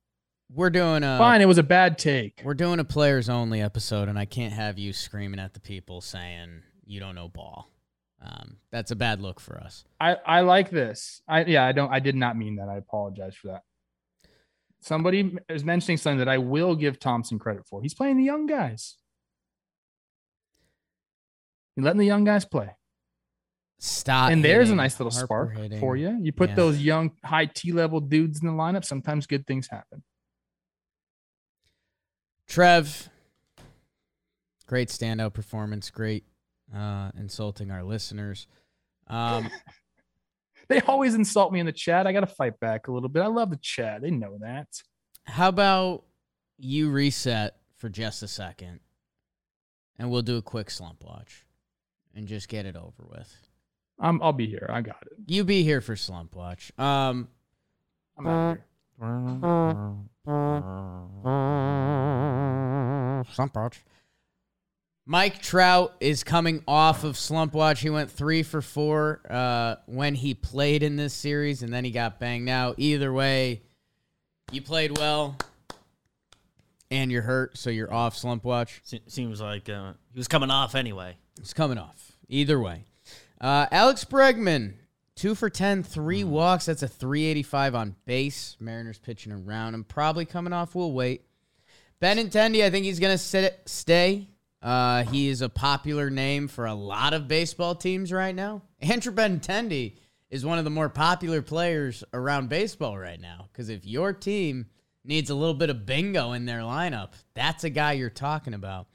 we're doing a Fine, it was a bad take. we're doing a players only episode, and I can't have you screaming at the people saying you don't know ball. Um, that's a bad look for us. I, I like this. I yeah, I don't I did not mean that. I apologize for that. Somebody is mentioning something that I will give Thomson credit for. He's playing the young guys. He's letting the young guys play. Stop. and there's a nice little Harper spark hitting. for you. You put Yeah. those young high T level dudes in the lineup, sometimes good things happen. Trev, great standout performance. Great uh, insulting our listeners. Um, <laughs> They always insult me in the chat. I got to fight back a little bit. I love the chat. They know that. how about you reset for just a second, and we'll do a quick slump watch, and just get it over with. I'm, I'll be here. I got it. You be here for slump watch. Um, I'm out here. slump watch. Mike Trout is coming off of slump watch. He went three for four uh, when he played in this series, and then he got banged Now, Either way, you played well, and you're hurt, so you're off slump watch. Se- Seems like uh, he was coming off anyway. It's coming off. Either way. Uh, Alex Bregman, two for 10, three walks. That's a 385 on base. Mariners pitching around him. Probably coming off. We'll wait. Benintendi, I think he's going to sit stay. Uh, he is a popular name for a lot of baseball teams right now. Andrew Benintendi is one of the more popular players around baseball right now. Because if your team needs a little bit of bingo in their lineup, that's a guy you're talking about.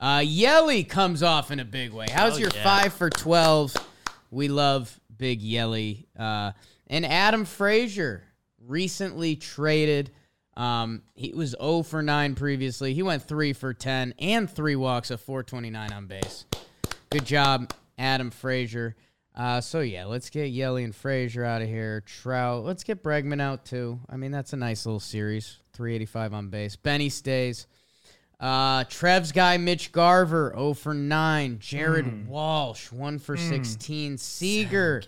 Uh, Yelly comes off in a big way. How's Oh, your yeah. five for 12? We love Big Yelly. Uh, and Adam Frazier recently traded. Um, he was 0 for 9 previously. He went 3 for 10 and three walks of 429 on base. Good job, Adam Frazier. Uh, so yeah, let's get Yelly and Frazier out of here. Trout, let's get Bregman out too. I mean, that's a nice little series. 385 on base. Benny stays. Uh, Trev's guy, Mitch Garver, 0 for 9. Jared Walsh, 1 for 16. Seager,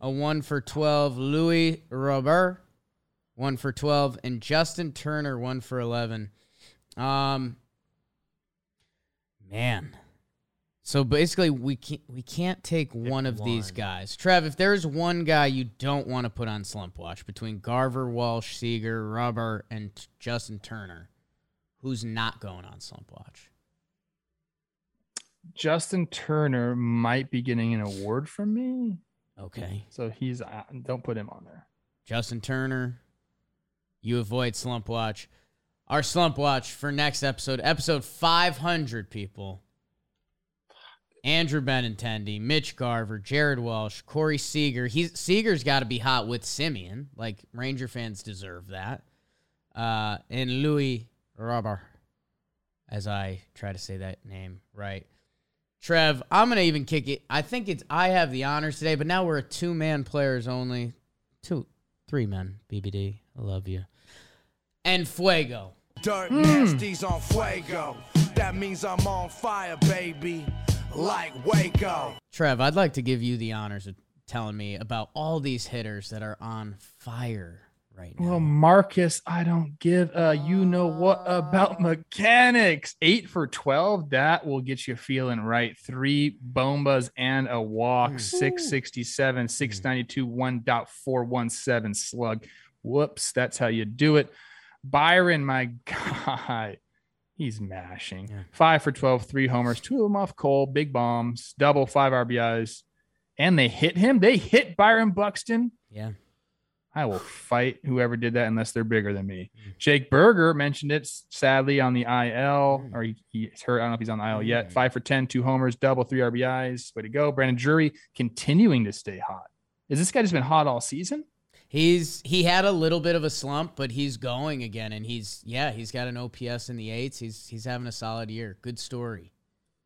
a 1 for 12. Luis Robert, 1 for 12. And Justin Turner, 1 for 11. Um, man. So basically, we can't we can't take one of these guys. Trev, if there's one guy you don't want to put on slump watch between Garver, Walsh, Seager, Rubber, and t- Justin Turner, who's not going on slump watch? Justin Turner might be getting an award from me. Okay, So he's, uh, don't put him on there. Justin Turner, you avoid slump watch. Our slump watch for next episode, episode 500, people. Andrew Benintendi, Mitch Garver, Jared Walsh, Corey Seager. He's Seager's got to be hot with Semien. Like Ranger fans deserve that. Uh, and Luis Robert, as I try to say that name right. Trev, I'm gonna even kick it. I think it's I have the honors today, but now we're a two man players only. Two, three men. BBD, I love you. And Fuego. Dirt nasties on fuego. That means I'm on fire, baby. Like Waco. Trev, I'd like to give you the honors of telling me about all these hitters that are on fire right now. Well, Marcus, I don't give a you know what about mechanics. Eight for 12. That will get you feeling right. Three bombas and a walk. Mm. 667, 692, 1.417 slug. Whoops. That's how you do it. Byron, my guy, he's mashing. Yeah. Five for 12, three homers, two of them off Cole, big bombs, double, five RBIs. And they hit him. They hit Byron Buxton. yeah. I will fight whoever did that unless they're bigger than me. Mm. Jake Burger mentioned it sadly on the IL, mm. or he, he's hurt. I don't know if he's on the IL yet. Mm. Five for 10, two homers, double, three RBIs. Way to go. Brandon Drury continuing to stay hot. Is this guy just been hot all season? He's he had a little bit of a slump, but he's going again, and he's yeah, he's got an OPS in the eights. He's he's having a solid year. Good story.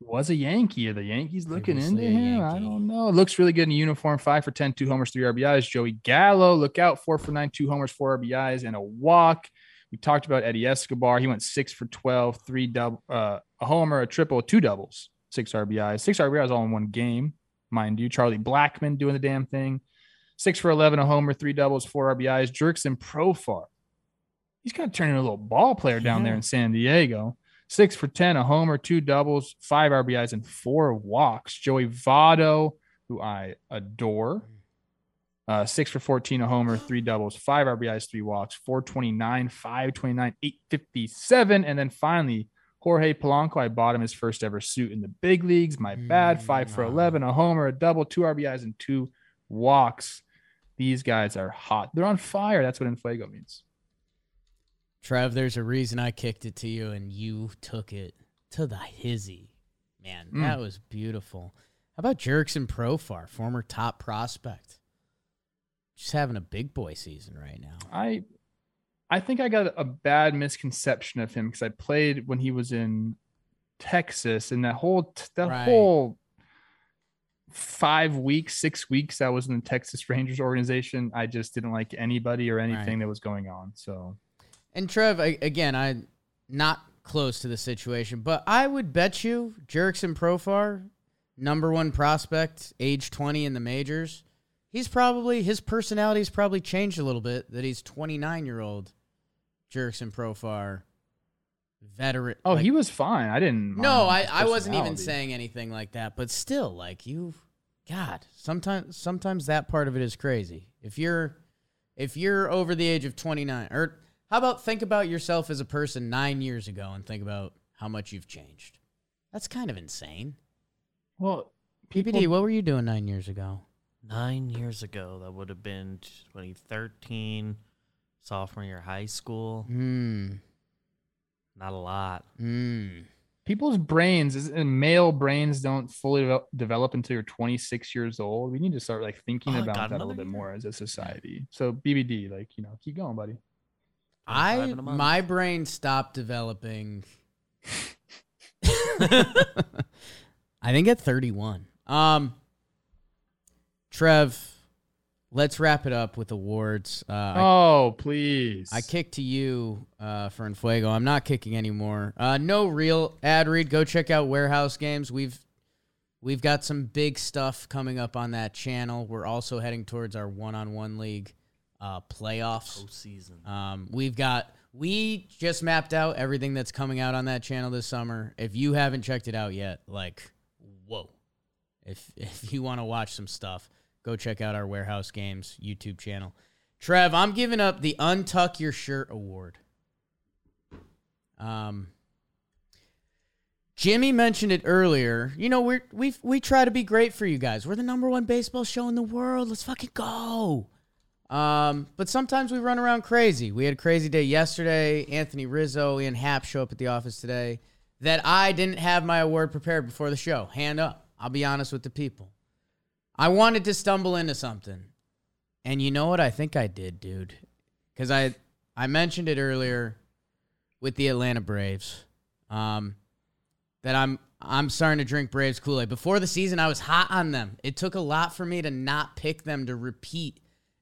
Was a Yankee. Are the Yankees looking Previously into him? I don't know. It looks really good in uniform. Five for 10, two homers, three RBIs. Joey Gallo, look out. Four for nine, two homers, four RBIs, and a walk. We talked about Eddie Escobar. He went six for 12, three double, uh, a homer, a triple, two doubles, six RBIs. Six RBIs all in one game, mind you. Charlie Blackmon doing the damn thing. Six for 11, a homer, three doubles, four RBIs. Jurickson Profar. He's kind of turning a little ball player down there in San Diego. Six for 10, a homer, two doubles, five RBIs, and four walks. Joey Votto, who I adore. Uh, six for 14, a homer, three doubles, five RBIs, three walks, 429, 529, 857. And then finally, Jorge Polanco. I bought him his first ever suit in the big leagues. My bad. Five for 11, a homer, a double, two RBIs, and two walks. These guys are hot. They're on fire. That's what Infuego means. Trev, there's a reason I kicked it to you, and you took it to the hizzy. Man, Mm. that was beautiful. How about Jurickson Profar, former top prospect? Just having a big boy season right now. I I think I got a bad misconception of him because I played when he was in Texas and that whole that Right. whole five weeks, six weeks I was in the Texas Rangers organization. I just didn't like anybody or anything Right. that was going on. So And Trev, I, again, I'm not close to the situation, but I would bet you Jurickson Profar, number one prospect, age 20 in the majors. He's probably his personality's probably changed a little bit. That he's 29 year old Jurickson Profar, veteran. oh, like- he was fine. I didn't. no, I, I wasn't even saying anything like that, but still, like you, God, sometimes sometimes that part of it is crazy. If you're if you're over the age of 29, or how about think about yourself as a person nine years ago and think about how much you've changed. That's kind of insane. Well, PPD, what were you doing nine years ago? Nine years ago, that would have been 2013, sophomore year high school. Hmm. Not a lot. Hmm. people's brains, is- and male brains, don't fully devel- develop until you're 26 years old. We need to start like thinking Oh, about got that a little another bit more as a society. So BBD, like you know, keep going, buddy. I in a month. my brain stopped developing. <laughs> <laughs> I think at 31. Um, Trev, let's wrap it up with awards. Uh, I, oh, please. I kicked to you uh, for Enfuego. I'm not kicking anymore. Uh, no real ad read. Go check out Warehouse Games. We've we've got some big stuff coming up on that channel. We're also heading towards our one-on-one league uh, playoffs. Postseason. Um, we've got we just mapped out everything that's coming out on that channel this summer. If you haven't checked it out yet, like, whoa! If <laughs> if you want to watch some stuff, go check out our Warehouse Games YouTube channel. Trev, I'm giving up the Untuck Your Shirt Award. Um, Jimmy mentioned it earlier. You know, we're we we try to be great for you guys. We're the number one baseball show in the world. Let's fucking go. Um, but sometimes we run around crazy. We had a crazy day yesterday. Anthony Rizzo and Happ show up at the office today. That I didn't have my award prepared before the show. Hand up. I'll be honest with the people. I wanted to stumble into something. And you know what I think I did, dude? Because I I mentioned it earlier with the Atlanta Braves. Um, that I'm I'm starting to drink Braves Kool-Aid. Before the season, I was hot on them. It took a lot for me to not pick them to repeat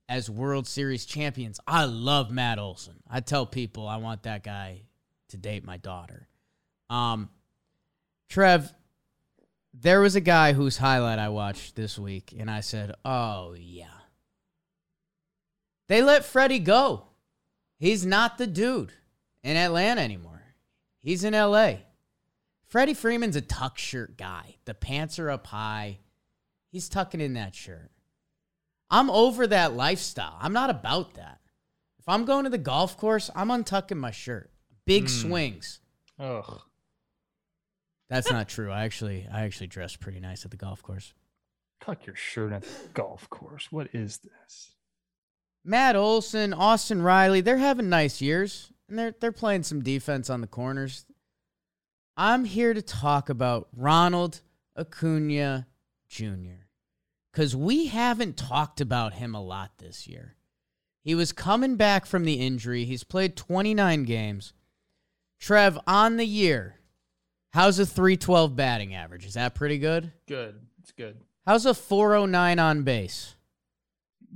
as World Series champions. I love Matt Olson. I tell people I want that guy to date my daughter. Um, Trev, There was a guy whose highlight I watched this week, and I said, "Oh yeah." They let Freddie go. He's not the dude in Atlanta anymore. He's in LA. Freddie Freeman's a tuck shirt guy. The pants are up high. He's tucking in that shirt. I'm over that lifestyle. I'm not about that. If I'm going to the golf course, I'm untucking my shirt. Big hmm. swings. Ugh. That's not true. I actually I actually dress pretty nice at the golf course. Tuck your shirt at the golf course. What is this? Matt Olson, Austin Riley, they're having nice years and they're they're playing some defense on the corners. I'm here to talk about Ronald Acuna Jr. cuz we haven't talked about him a lot this year. He was coming back from the injury. He's played 29 games. Trev on the year. How's a 312 batting average? Is that pretty good? Good. It's good. How's a 409 on base?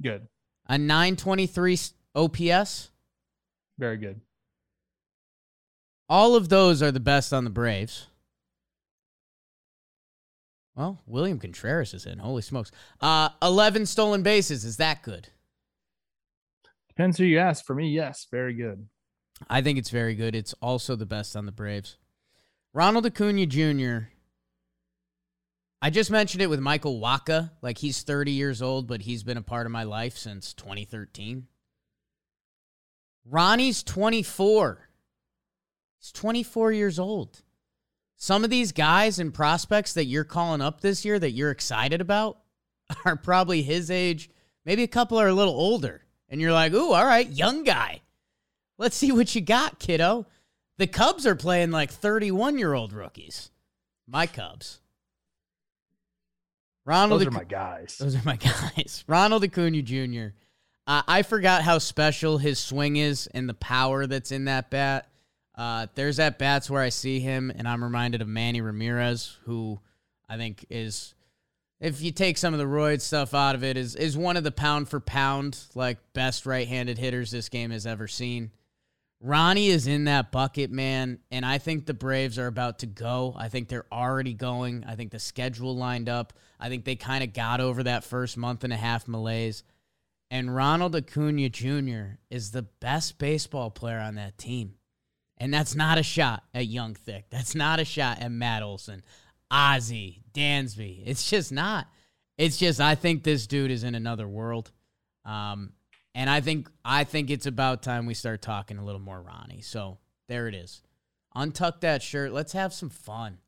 Good. A 923 OPS? Very good. All of those are the best on the Braves. Well, William Contreras is in. Holy smokes. Uh, 11 stolen bases. Is that good? Depends who you ask. For me, yes, very good. I think it's very good. It's also the best on the Braves. Ronald Acuna Jr. I just mentioned it with Michael Wacha. Like he's 30 years old, but he's been a part of my life since 2013. Ronnie's 24. He's 24 years old. Some of these guys and prospects that you're calling up this year that you're excited about <laughs> are probably his age. Maybe a couple are a little older. And you're like, ooh, all right, young guy. Let's see what you got, kiddo. The Cubs are playing like 31 year old rookies. My Cubs. Ronald Those are my guys. those are my <laughs> guys. Ronald Acuna Jr. Uh, I forgot how special his swing is and the power that's in that bat. Uh, there's at bats where I see him, and I'm reminded of Manny Ramirez, who I think is, if you take some of the roid stuff out of it, is is one of the pound for pound like best right-handed hitters this game has ever seen. Ronnie is in that bucket, man, and I think the Braves are about to go. I think they're already going. I think the schedule lined up. I think they kind of got over that first month and a half malaise. And Ronald Acuna Jr. is the best baseball player on that team. And that's not a shot at Young Thick. That's not a shot at Matt Olson, Ozzie, Dansby. It's just not. It's just I think this dude is in another world. Um, and I think I think it's about time we start talking a little more Ronnie. So there it is. Untuck that shirt. Let's have some fun.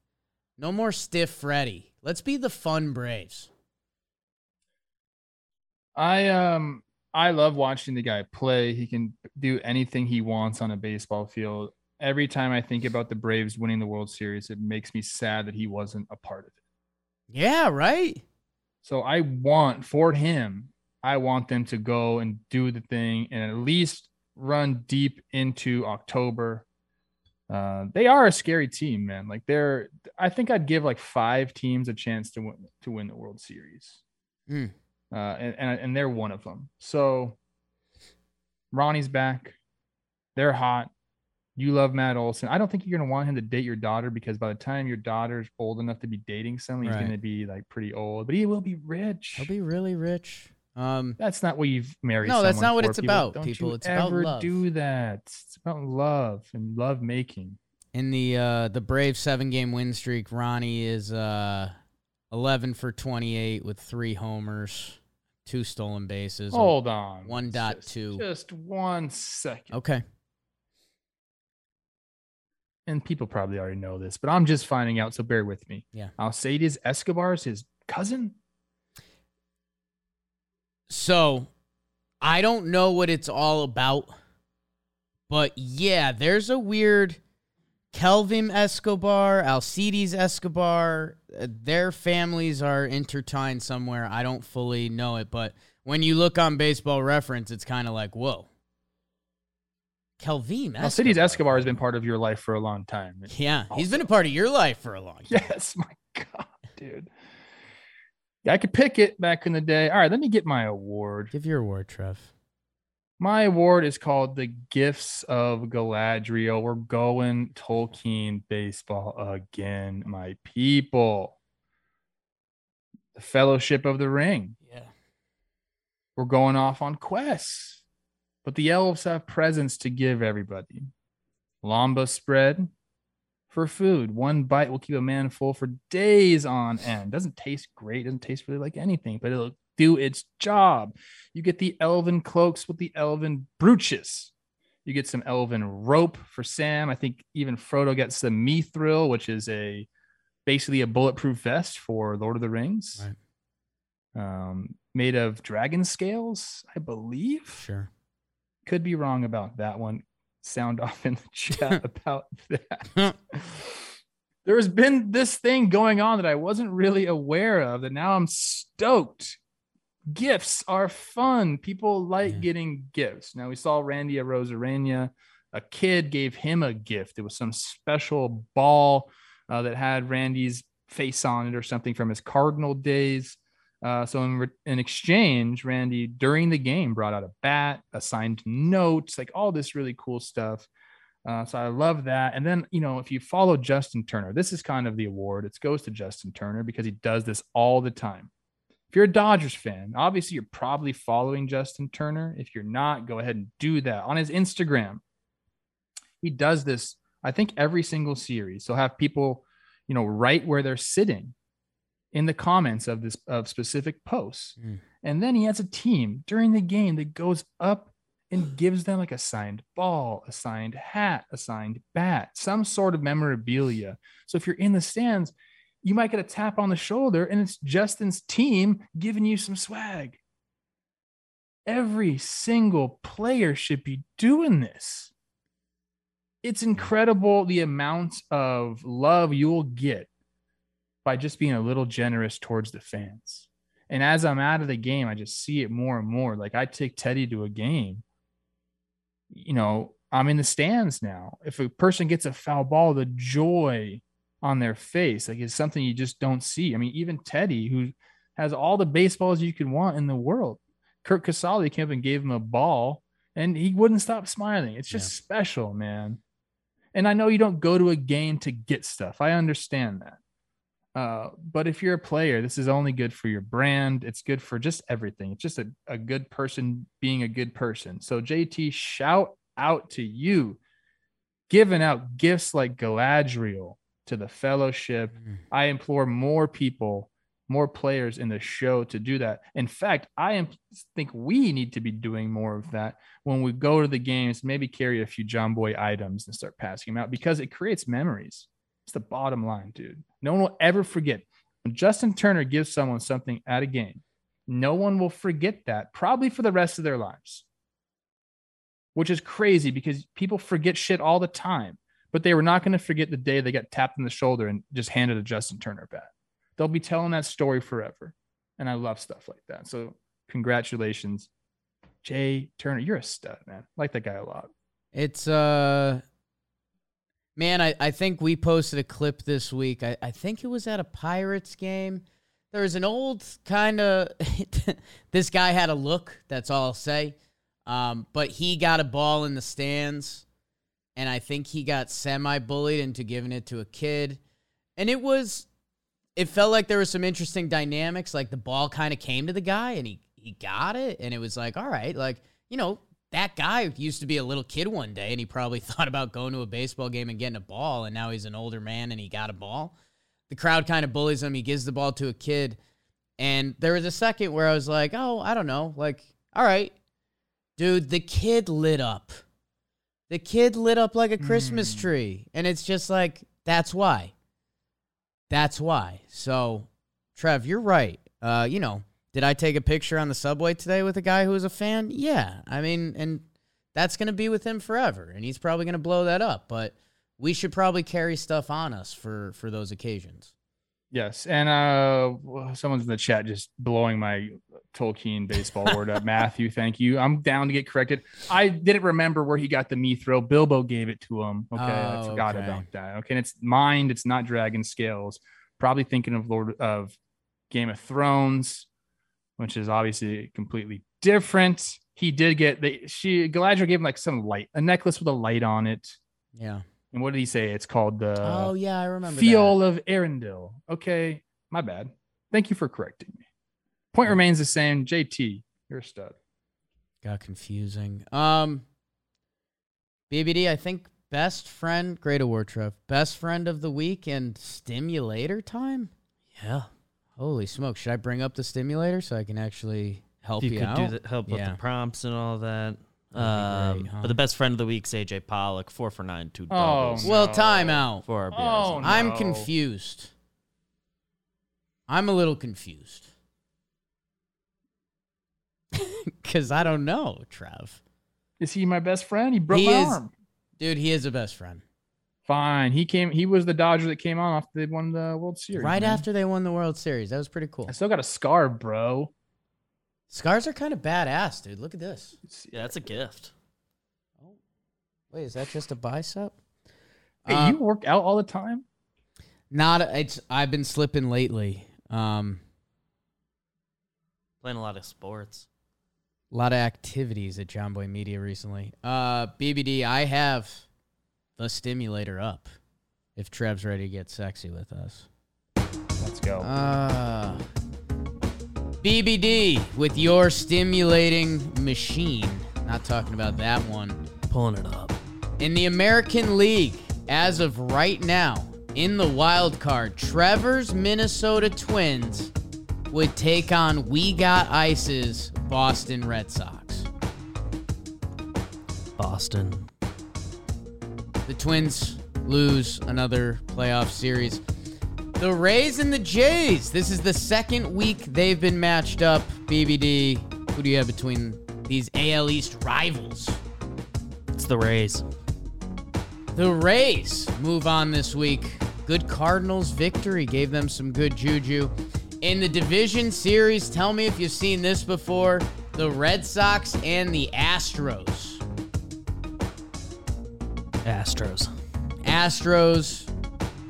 No more stiff Freddy. Let's be the fun Braves. I um I love watching the guy play. He can do anything he wants on a baseball field. Every time I think about the Braves winning the World Series, it makes me sad that he wasn't a part of it. Yeah, right? So I want for him, I want them to go and do the thing and at least run deep into October. Uh, they are a scary team, man. Like they're, I think I'd give like five teams a chance to win to win the World Series, Hmm. uh, and, and and they're one of them. So Ronnie's back. They're hot. You love Matt Olson. I don't think you're gonna want him to date your daughter because by the time your daughter's old enough to be dating someone, he's Right. gonna be like pretty old, but he will be rich. He'll be really rich. Um, That's not what you've married. No, that's not what for, it's about, Don't people. You It's about ever love. do that. It's about love and love making. in the uh, the Brave seven game win streak, Ronnie is uh, eleven for twenty eight with three homers, two stolen bases. Hold on. one dot Just- two. Just one second. Okay. And people probably already know this, but I'm just finding out, so bear with me. Yeah. Alcides Escobar is his cousin. So I don't know what it's all about, but yeah, there's a weird Kelvin Escobar, Alcides Escobar. uh, Their families are intertwined somewhere. I don't fully know it, but when you look on baseball reference, it's kind of like, whoa. Kelvin Escobar. Alcides Escobar has been part of your life for a long time. Yeah, he's been a part of your life for a long time. <laughs> Yes, my God, dude. I could pick it back in the day. All right, let me get my award. Give your award, Trev. My award is called the Gifts of Galadriel. We're going Tolkien baseball again, my people. the Fellowship of the Ring. Yeah. We're going off on quests, but the elves have presents to give everybody. Lembas bread for food. One bite will keep a man full for days on end. Doesn't taste great, doesn't taste really like anything, but it'll do its job. You get the elven cloaks with the elven brooches. You get some elven rope for Sam. I think even Frodo gets the mithril, which is a basically a bulletproof vest for Lord of the Rings. Um, made of dragon scales, I believe. Sure. Could be wrong about that one. Sound off in the <laughs> chat about that. <laughs> There's been this thing going on that I wasn't really aware of that now I'm stoked. Gifts are fun. People like Yeah. getting gifts. Now we saw Randy Arozarena. A kid gave him a gift. It was some special ball uh, that had Randy's face on it or something from his Cardinal days. Uh, so in, re- in exchange, Randy during the game brought out a bat, a signed like all this really cool stuff. Uh, so I love that. And then you know, if you follow Justin Turner, this is kind of the award. It goes to Justin Turner because he does this all the time. If you're a Dodgers fan, obviously you're probably following Justin Turner. If you're not, go ahead and do that on his Instagram. He does this, I think, every single series. So have people, you know, right where they're sitting in the comments of this of specific posts. Mm. And then he has a team during the game that goes up and <sighs> gives them like a signed ball, a signed hat, a signed bat, some sort of memorabilia. So if you're in the stands, you might get a tap on the shoulder and it's Justin's team giving you some swag. Every single player should be doing this. It's incredible the amount of love you'll get by just being a little generous towards the fans. And as I'm out of the game, I just see it more and more. Like I take Teddy to a game, you know, I'm in the stands now. If a person gets a foul ball, the joy on their face, like, is something you just don't see. I mean, even Teddy, who has all the baseballs you could want in the world, Curt Casali came up and gave him a ball, and he wouldn't stop smiling. It's just special, man. And I know you don't go to a game to get stuff. I understand that. Uh, but if you're a player, this is only good for your brand. It's good for just everything. It's just a, a good person being a good person. So, JT, shout out to you giving out gifts like Galadriel to the fellowship. Mm. I implore more people, more players in the show to do that. In fact, I am, think we need to be doing more of that when we go to the games. Maybe carry a few Jomboy items and start passing them out because it creates memories. It's the bottom line, dude. No one will ever forget when Justin Turner gives someone something at a game. No one will forget that probably for the rest of their lives, which is crazy because people forget shit all the time. But they were not going to forget the day they got tapped in the shoulder and just handed a Justin Turner bat. They'll be telling that story forever. And I love stuff like that. So, congratulations, Jay Turner. You're a stud, man. I like that guy a lot. It's uh man, I, I think we posted a clip this week. I, I think it was at a Pirates game. There was an old kind of <laughs> this guy had a look, that's all I'll say. Um, but he got a ball in the stands, and I think he got semi bullied into giving it to a kid. And it was it felt like there was some interesting dynamics. Like the ball kind of came to the guy and he he got it, and it was like, all right, like, you know, that guy used to be a little kid one day and he probably <laughs> thought about going to a baseball game and getting a ball and now he's an older man and he got a ball. The crowd kind of bullies him. He gives the ball to a kid. And there was a second where I was like, "Oh, I don't know. Like, all right. Dude, the kid lit up. The kid lit up like a Christmas Mm. tree. And it's just like that's why. That's why. So, Trev, you're right. Uh, you know, did I take a picture on the subway today with a guy who was a fan? Yeah. I mean, and that's going to be with him forever, and he's probably going to blow that up. But we should probably carry stuff on us for for those occasions. Yes, and uh, someone's in the chat just blowing my Tolkien baseball word up. <laughs> Matthew, thank you. I'm down to get corrected. I didn't remember where he got the mithril. Bilbo gave it to him. Okay, I Oh, forgot okay. about that. Okay, and it's mind. It's not dragon scales. Probably thinking of Lord of Game of Thrones, which is obviously completely different. He did get the she Galadriel gave him like some light, a necklace with a light on it. Yeah. And what did he say? It's called the oh yeah, I remember. Phial of Eärendil. Okay, my bad. Thank you for correcting me. Point remains the same. JT, you're a stud. Got confusing. Um, BBD, I think best friend, great award, Trev. Best friend of the week and stimulator time. Yeah. Holy smoke! Should I bring up the stimulator so I can actually help you, you could out? do the, help with Yeah. the prompts and all that. Um, great, huh? But the best friend of the week's AJ Pollock, four for nine, two Oh, doubles Well, No. timeout. for our Oh, BRs. I'm confused. I'm a little confused. <laughs> Because I don't know, Trev. Is he my best friend? He broke He my is- arm. Dude, he is a best friend. Fine. He came. He was the Dodger that came on after they won the World Series. right man. after they won the World Series. That was pretty cool. I still got a scar, bro. Scars are kind of badass, dude. Look at this. Yeah, that's a gift. Wait, is that just a bicep? Hey, Uh, you work out all the time. Not it's I've been slipping lately. Um Playing a lot of sports. a lot of activities at Jomboy Media recently. Uh BBD, I have the stimulator up. If Trev's ready to get sexy with us. Let's go. Uh BBD with your stimulating machine. Not talking about that one. Pulling it up. In the American League, as of right now, in the wild card, Trevor's Minnesota Twins would take on We Got Ice's Boston Red Sox. Boston. The Twins lose another playoff series. The Rays and the Jays. This is the second week they've been matched up. BBD, who do you have between these AL East rivals? It's the Rays. The Rays move on this week. Good Cardinals victory gave them some good juju. In the division series, tell me if you've seen this before. The Red Sox and the Astros. Astros. Astros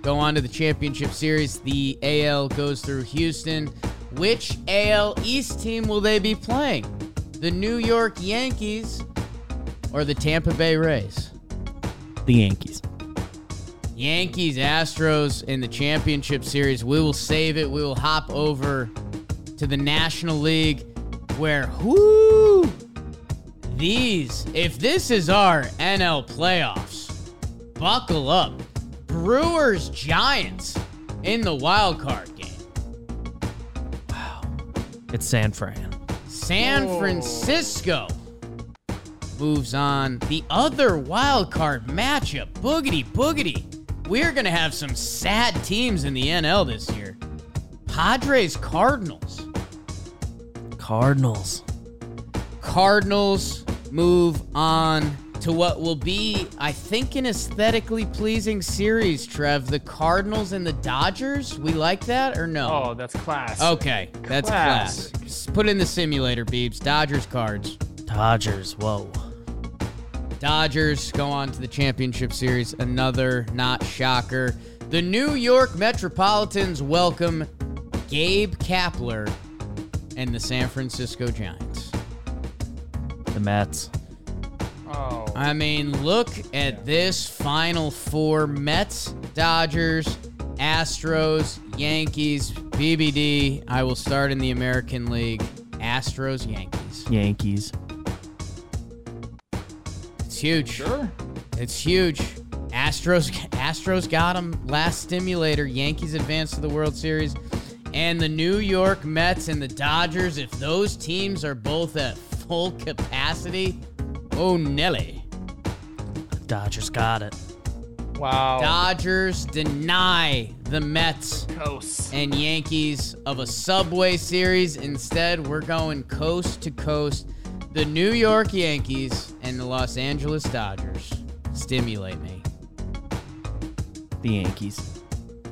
go on to the championship series. The AL goes through Houston. Which AL East team will they be playing? The New York Yankees or the Tampa Bay Rays? The Yankees. Yankees, Astros in the championship series. We will save it. We will hop over to the National League where, whoo, these, if this is our NL playoffs, buckle up. Brewers, Giants in the wild card game. Wow. It's San Fran. San Whoa. Francisco moves on. The other wild card matchup, boogity boogity. We're gonna have some sad teams in the NL this year. Padres, Cardinals. Cardinals. Cardinals move on to what will be, I think, an aesthetically pleasing series. Trev, the Cardinals and the Dodgers. We like that or no? oh, that's class. Okay, that's class. Classic. S- Put in the simulator, Beebs. Dodgers cards. Dodgers. Whoa. Dodgers go on to the championship series. Another not shocker. The New York Metropolitans welcome Gabe Kapler and the San Francisco Giants. The Mets. Oh. I mean, look at this final four Mets, Dodgers, Astros, Yankees, BBD. I will start in the American League. Astros, Yankees. Yankees. It's huge. Sure. It's huge. Astros Astros got them last stimulator. Yankees advanced to the World Series. And the New York Mets and the Dodgers, if those teams are both at full capacity, oh Nelly. Dodgers got it. Wow. Dodgers deny the Mets Coast. and Yankees of a Subway Series. Instead, we're going coast to coast. The New York Yankees and the Los Angeles Dodgers stimulate me. The Yankees.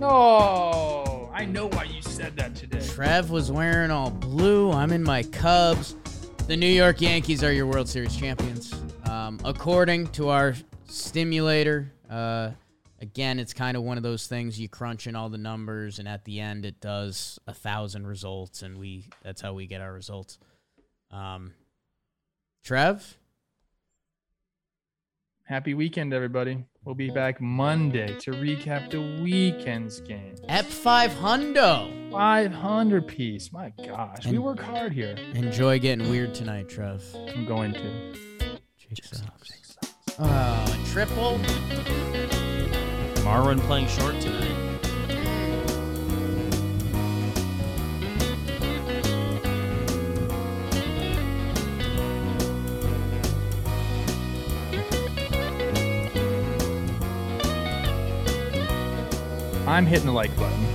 Oh, I know why you said that today. Trev was wearing all blue. I'm in my Cubs. The New York Yankees are your World Series champions. Um, according to our stimulator. Uh, again, it's kind of one of those things you crunch in all the numbers, and at the end, it does a thousand results, and we that's how we get our results. Um, Trev, happy weekend, everybody. We'll be back Monday to recap the weekend's game. Ep 500. 500 piece. My gosh, we work hard here. Enjoy getting weird tonight, Trev. I'm going to. Cheeks uh, triple. Marwin playing short tonight. I'm hitting the like button.